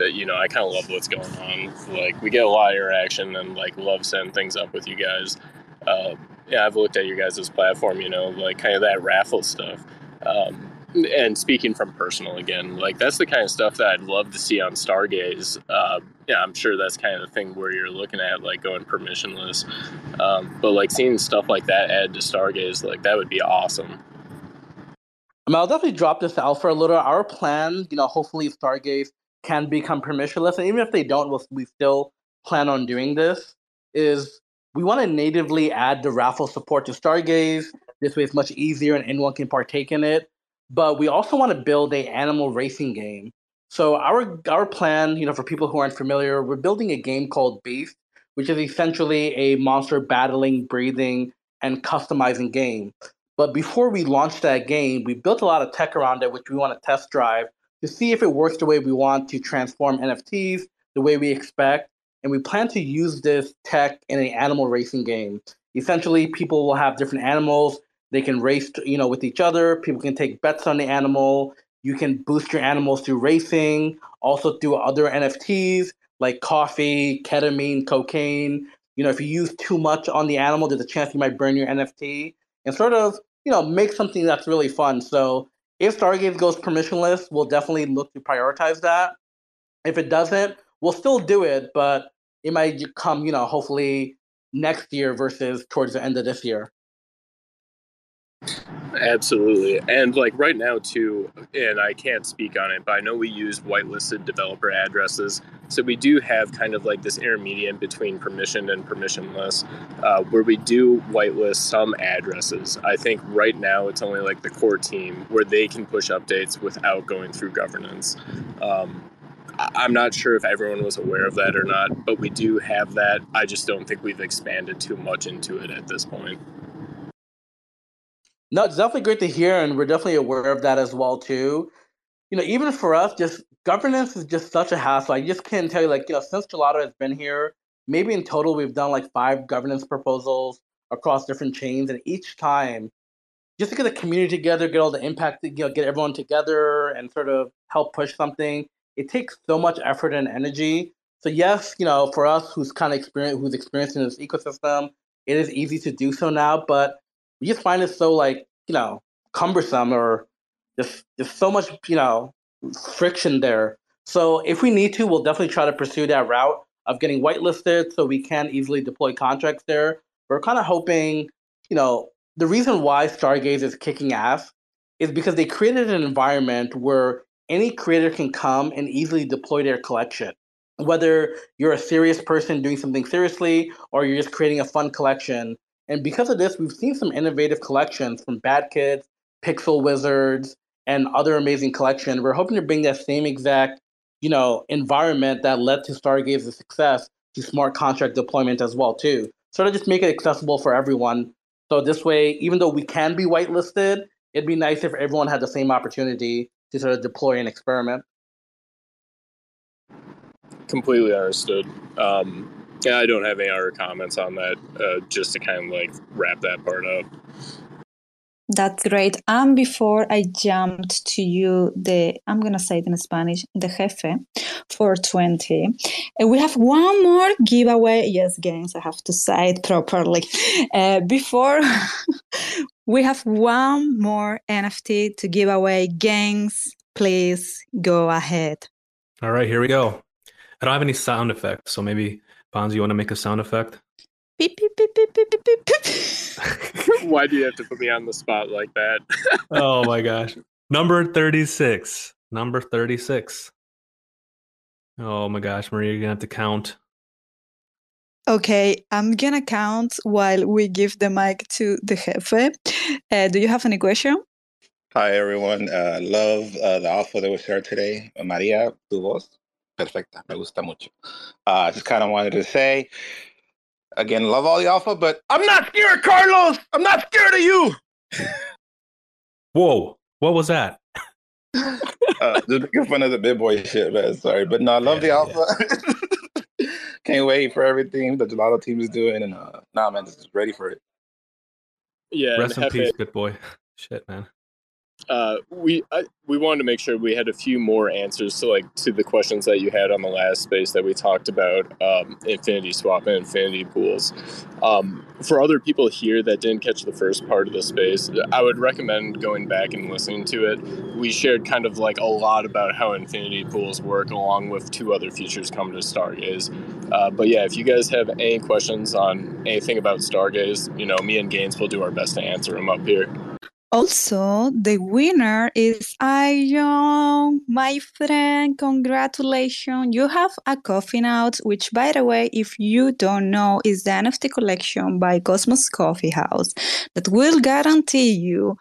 you know, I kind of love what's going on. Like, we get a lot of interaction and like love setting things up with you guys. Uh, yeah, I've looked at your guys' platform, you know, like kind of that raffle stuff. Um, and speaking from personal again, like that's the kind of stuff that I'd love to see on Stargaze. Uh, yeah, I'm sure that's kind of the thing where you're looking at like going permissionless. Um, but like seeing stuff like that add to Stargaze, like that would be awesome. I mean, I'll definitely drop this out for a little. Our plan, you know, hopefully Stargaze can become permissionless, and even if they don't, we'll, we still plan on doing this. Is we want to natively add the raffle support to Stargaze. This way, it's much easier, and anyone can partake in it but we also want to build a animal racing game. So our our plan, you know, for people who aren't familiar, we're building a game called Beast, which is essentially a monster battling, breathing, and customizing game. But before we launch that game, we built a lot of tech around it, which we want to test drive to see if it works the way we want to transform NFTs the way we expect. And we plan to use this tech in an animal racing game. Essentially, people will have different animals they can race, you know, with each other. People can take bets on the animal. You can boost your animals through racing, also through other NFTs like coffee, ketamine, cocaine. You know, if you use too much on the animal, there's a chance you might burn your NFT and sort of, you know, make something that's really fun. So if Stargaze goes permissionless, we'll definitely look to prioritize that. If it doesn't, we'll still do it, but it might come, you know, hopefully next year versus towards the end of this year. Absolutely. And like right now too, and I can't speak on it, but I know we use whitelisted developer addresses. So we do have kind of like this intermediate between permissioned and permissionless, uh, where we do whitelist some addresses. I think right now it's only like the core team where they can push updates without going through governance. Um, I'm not sure if everyone was aware of that or not, but we do have that. I just don't think we've expanded too much into it at this point. No, it's definitely great to hear, and we're definitely aware of that as well too. You know, even for us, just governance is just such a hassle. I just can't tell you, like, you know, since Gelotto has been here, maybe in total we've done like five governance proposals across different chains, and each time, just to get the community together, get all the impact, you know, get everyone together, and sort of help push something, it takes so much effort and energy. So yes, you know, for us who's kind of experienced, who's experienced in this ecosystem, it is easy to do so now, but we just find it so like you know cumbersome or just just so much you know friction there. So if we need to, we'll definitely try to pursue that route of getting whitelisted so we can easily deploy contracts there. We're kind of hoping, you know, the reason why Stargaze is kicking ass is because they created an environment where any creator can come and easily deploy their collection. Whether you're a serious person doing something seriously or you're just creating a fun collection, and because of this, we've seen some innovative collections from Bad Kids, Pixel Wizards, and other amazing collections. We're hoping to bring that same exact, you know, environment that led to Stargaze's success to smart contract deployment as well too. Sort of just make it accessible for everyone. So this way, even though we can be whitelisted, it'd be nice if everyone had the same opportunity to sort of deploy and experiment. Completely understood. Um, Yeah, I don't have any other comments on that. Uh, just to kind of like wrap that part up. That's great. And before I jumped to you, the I'm gonna say it in Spanish, the jefe for 20. Uh, we have one more giveaway. Yes, Gainzz, I have to say it properly. Uh, before [laughs] we have one more NFT to give away. Gainzz, please go ahead. All right, here we go. I don't have any sound effects, so maybe Bonzi, you want to make a sound effect? Beep, beep, beep, beep, beep, beep, beep. [laughs] Why do you have to put me on the spot like that? [laughs] oh my gosh. Number 36. Number 36. Oh my gosh, Maria, you're going to have to count. Okay, I'm gonna count while we give the mic to the jefe. Uh, do you have any question? Hi, everyone. Uh, love uh, the offer that was shared today. Maria, tu voz. Perfecta. Me gusta mucho. Uh, just kind of wanted to say, again, love all the alpha, but I'm not scared, Carlos. I'm not scared of you. Whoa, what was that? [laughs] uh, just making fun of the big boy shit, man. Sorry, but no, I love Yeah, the alpha. [laughs] Can't wait for everything the Gelotto team is doing, and uh, nah, man, just ready for it. Yeah, Rest in peace, good boy. [laughs] Shit, man. Uh, we I, we wanted to make sure we had a few more answers to like to the questions that you had on the last space that we talked about um, infinity swap and infinity pools. Um, for other people here that didn't catch the first part of the space, I would recommend going back and listening to it. We shared kind of like a lot about how infinity pools work, along with two other features coming to Stargaze. Uh, but yeah, if you guys have any questions on anything about Stargaze, you know, me and Gainzz will do our best to answer them up here. Also, the winner is Ion, my friend. Congratulations. You have a coffee note, which, by the way, if you don't know, is the NFT collection by Cosmos Coffee House that will guarantee you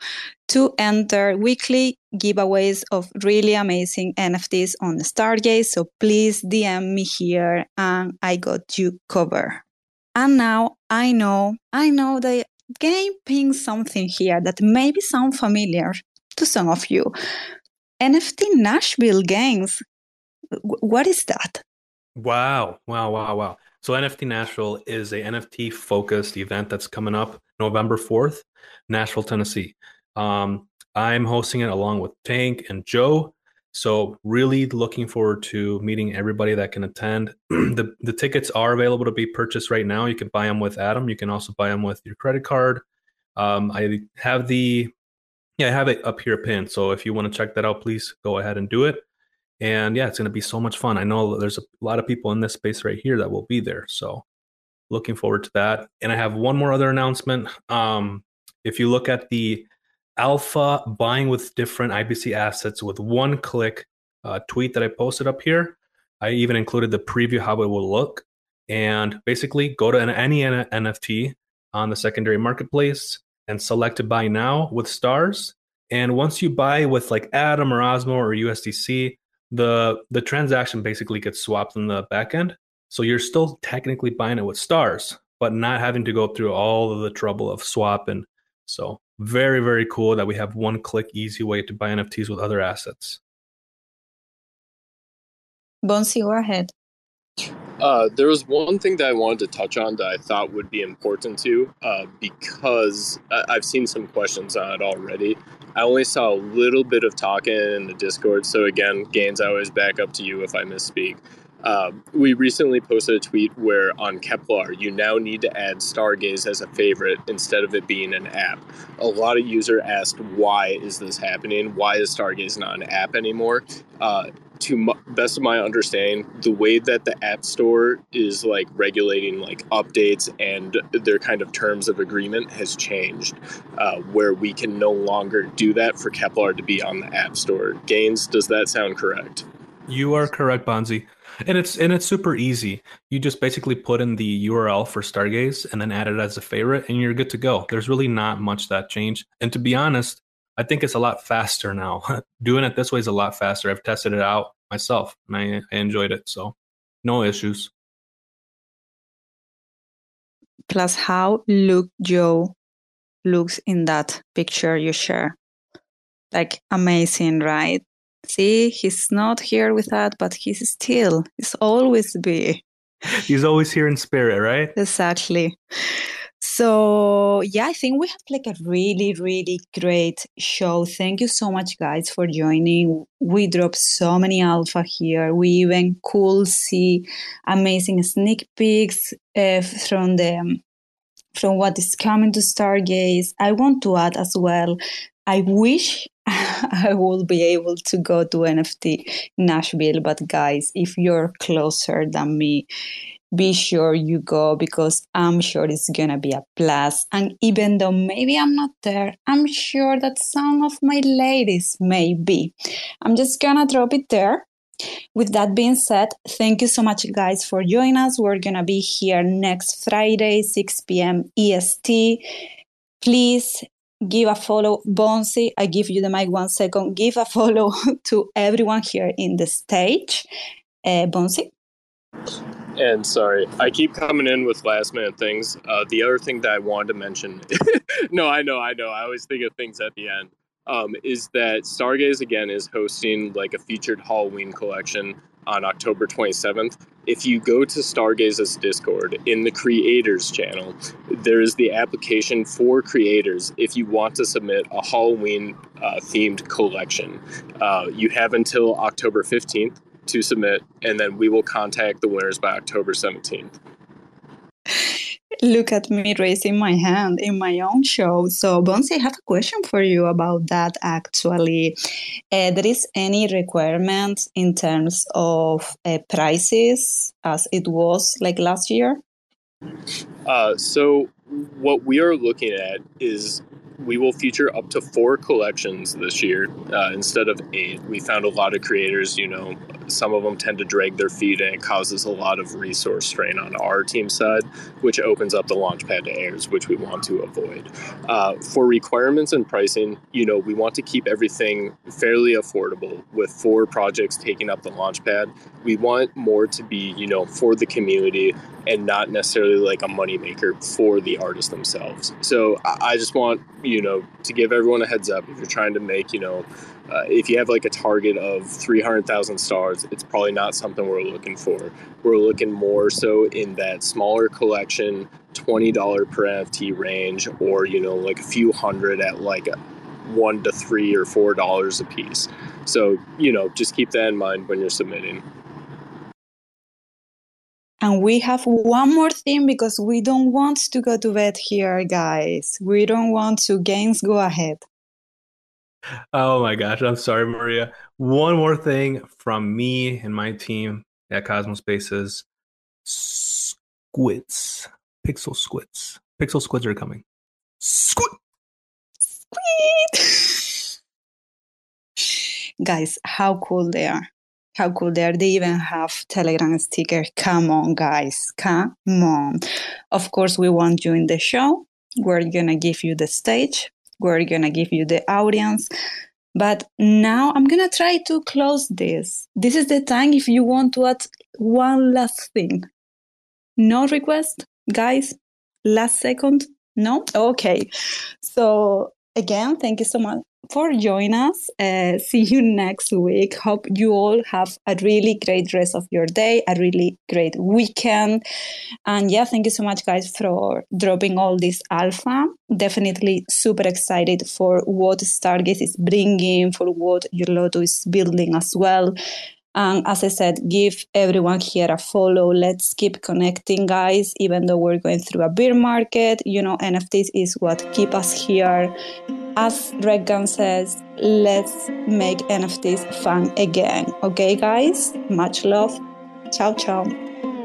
to enter weekly giveaways of really amazing NFTs on Stargaze. So please DM me here and I got you covered. And now I know, I know that game pings something here that maybe sound familiar to some of you. NFT Nashville Gainzz. What is that? Wow, wow, wow, wow. So NFT Nashville is a NFT focused event that's coming up November 4th, Nashville, Tennessee. Um, I'm hosting it along with Tank and Joe. So really looking forward to meeting everybody that can attend. [clears throat] the the tickets are available to be purchased right now. You can buy them with Atom. You can also buy them with your credit card. Um, I have the yeah, I have it up here pinned. So if you want to check that out, please go ahead and do it. And yeah, it's going to be so much fun. I know there's a lot of people in this space right here that will be there. So looking forward to that. And I have one more other announcement. Um, if you look at the alpha buying with different IBC assets with one click uh, tweet that I posted up here, I even included the preview how it will look. And basically, go to an, any N- NFT on the secondary marketplace and select to buy now with stars. And once you buy with like Atom or Osmo or USDC, the the transaction basically gets swapped in the back end. So you're still technically buying it with stars, but not having to go through all of the trouble of swap and so very very cool that we have one click easy way to buy NFTs with other assets. Bonzi, go ahead. Uh, there was one thing that I wanted to touch on that I thought would be important to, uh, because I- I've seen some questions on it already. I only saw a little bit of talking in the Discord, so again, Gainzz, I always back up to you if I misspeak. Uh, we recently posted a tweet where on Keplr, you now need to add Stargaze as a favorite instead of it being an app. A lot of user asked, why is this happening? Why is Stargaze not an app anymore? Uh, to best of my understanding, the way that the App Store is like regulating like updates and their kind of terms of agreement has changed, uh, where we can no longer do that for Keplr to be on the App Store. Gainzz, does that sound correct? You are correct, Bonzi. And it's and it's super easy. You just basically put in the URL for Stargaze and then add it as a favorite, and you're good to go. There's really not much that changed. And to be honest, I think it's a lot faster now. [laughs] Doing it this way is a lot faster. I've tested it out myself, and I, I enjoyed it. So, no issues. Plus, how look Joe looks in that picture you share. Like amazing, right? See, he's not here with us, but he's still, he's always be. He's always here in spirit, right? Exactly. So, yeah, I think we have like a really, really great show. Thank you so much, guys, for joining. We dropped so many alpha here. We even could see amazing sneak peeks uh, from the from what is coming to Stargaze. I want to add as well. I wish [laughs] I will be able to go to NFT Nashville, but guys, if you're closer than me, be sure you go because I'm sure it's gonna be a blast. And even though maybe I'm not there, I'm sure that some of my ladies may be. I'm just gonna drop it there. With that being said, thank you so much, guys, for joining us. We're gonna be here next Friday, 6 p.m. EST. Please give a follow. Bonzi, I give you the mic one second. Give a follow [laughs] to everyone here in the stage. Uh? And sorry, I keep coming in with last minute things. Uh, the other thing that I wanted to mention, [laughs] no, I know, I know, I always think of things at the end, um, is that Stargaze again is hosting like a featured Halloween collection on October 27th. If you go to Stargaze's Discord in the creators channel, there is the application for creators if you want to submit a Halloween uh, themed collection. Uh, you have until October 15th to submit, and then we will contact the winners by October 17th. Look at me raising my hand in my own show. So, Bonzi, I have a question for you about that actually. Uh, there is any requirement in terms of uh, prices as it was like last year? Uh, so, what we are looking at is we will feature up to four collections this year uh, instead of eight. We found a lot of creators, you know, some of them tend to drag their feet and it causes a lot of resource strain on our team side, which opens up the launchpad to errors, which we want to avoid. Uh, for requirements and pricing, you know, we want to keep everything fairly affordable with four projects taking up the launchpad. We want more to be, you know, for the community and not necessarily like a moneymaker for the artists themselves. So I just want, you know, to give everyone a heads up if you're trying to make, you know, uh, if you have like a target of 300,000 stars, it's probably not something we're looking for. We're looking more so in that smaller collection, $20 per NFT range, or, you know, like a few hundred at like one to three or four dollars a piece. So, you know, just keep that in mind when you're submitting. And we have one more thing because we don't want to go to bed here, guys. We don't want to Gainzz go ahead. Oh my gosh, I'm sorry, Maria. One more thing from me and my team at Cosmos Spaces squids, pixel squids. Pixel squids are coming. Squid! Squid! Guys, how cool they are. How cool they are. They even have Telegram sticker. Come on, guys. Come on. Of course, we want you in the show. We're going to give you the stage we're gonna give you the audience. But now i'm gonna try to close this. This is the time if you want to add one last thing. No request guys? Last second? No? Okay. So again thank you so much for joining us. Uh, see you next week. Hope you all have a really great rest of your day, a really great weekend. And yeah, thank you so much, guys, for dropping all this alpha. Definitely super excited for what Stargaze is bringing, for what Gelotto is building as well. And as I said, give everyone here a follow. Let's keep connecting, guys. Even though we're going through a bear market, you know, NFTs is what keep us here. As Regan says, let's make NFTs fun again. Okay, guys? Much love. Ciao, ciao.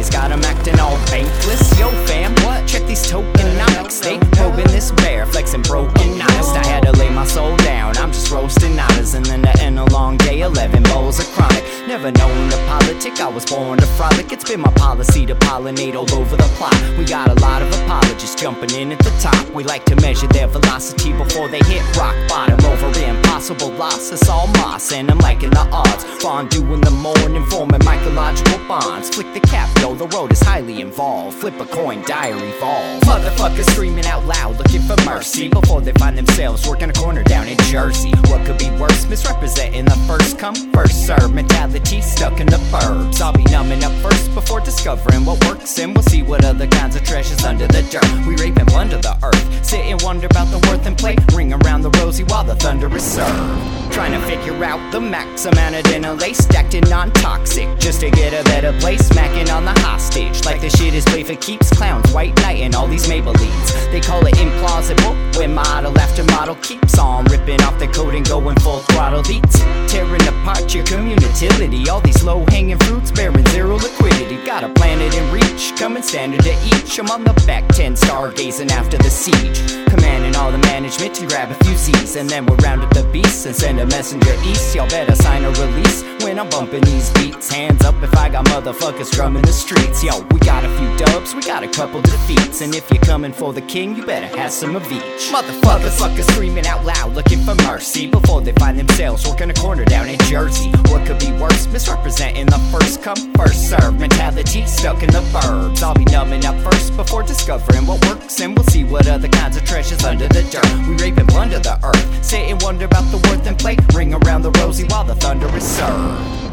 days got them acting all bankless. Yo, fam, what? Check these tokenomics. They probing this bear, flexing broken honest. I had to lay my soul down. I'm just roasting honors, and then to end a long day, 11 of. Never known to politic, I was born to frolic. It's been my policy to pollinate all over the plot. We got a lot of apologists jumping in at the top. We like to measure their velocity before they hit rock bottom over impossible loss. It's all moss, and I'm liking the odds. Fondue in the morning, forming mycological bonds. Flick the cap, yo, the road is highly involved. Flip a coin, diary falls. Motherfuckers screaming out loud, looking for mercy before they find themselves working a corner down in Jersey. What could be worse? Misrepresenting the first come, first serve mentality stuck in the burbs. I'll be numbing up first before discovering what works, and we'll see what other kinds of treasures under the dirt. We rape and plunder the earth, sit and wonder about the worth and play. Ring around the rosy while the thunder is served. Trying to figure out the max amount of dinner lace stacked in non toxic just to get a better place. Smacking on the hostage like the shit is play for keeps. Clowns, white knight, and all these Maybellines. They call it implausible when model after model keeps on ripping off the coat and going full throttle beats. Tearing apart your community. All these low hanging fruits bearing zero liquidity. Got a planet in reach, coming standard to each. I'm on the back 10 stargazing after the siege. Commanding all the management to grab a few Z's. And then we'll round up the beasts and send a messenger east. Y'all better sign a release when I'm bumping these beats. Hands up if I got motherfuckers drumming the streets. Yo, we got a few dubs, we got a couple defeats. And if you're coming for the king, you better have some of each. Motherfuckers, fuckers screaming out loud, looking for mercy before they find themselves working a corner down in Jersey. What could be worse? Misrepresenting the first come, first serve mentality stuck in the burbs. I'll be numbing up first before discovering what works, and we'll see what other kinds of treasures under the dirt. We rape and plunder the earth, sit and wonder about the worth and play. Ring around the rosy while the thunder is served.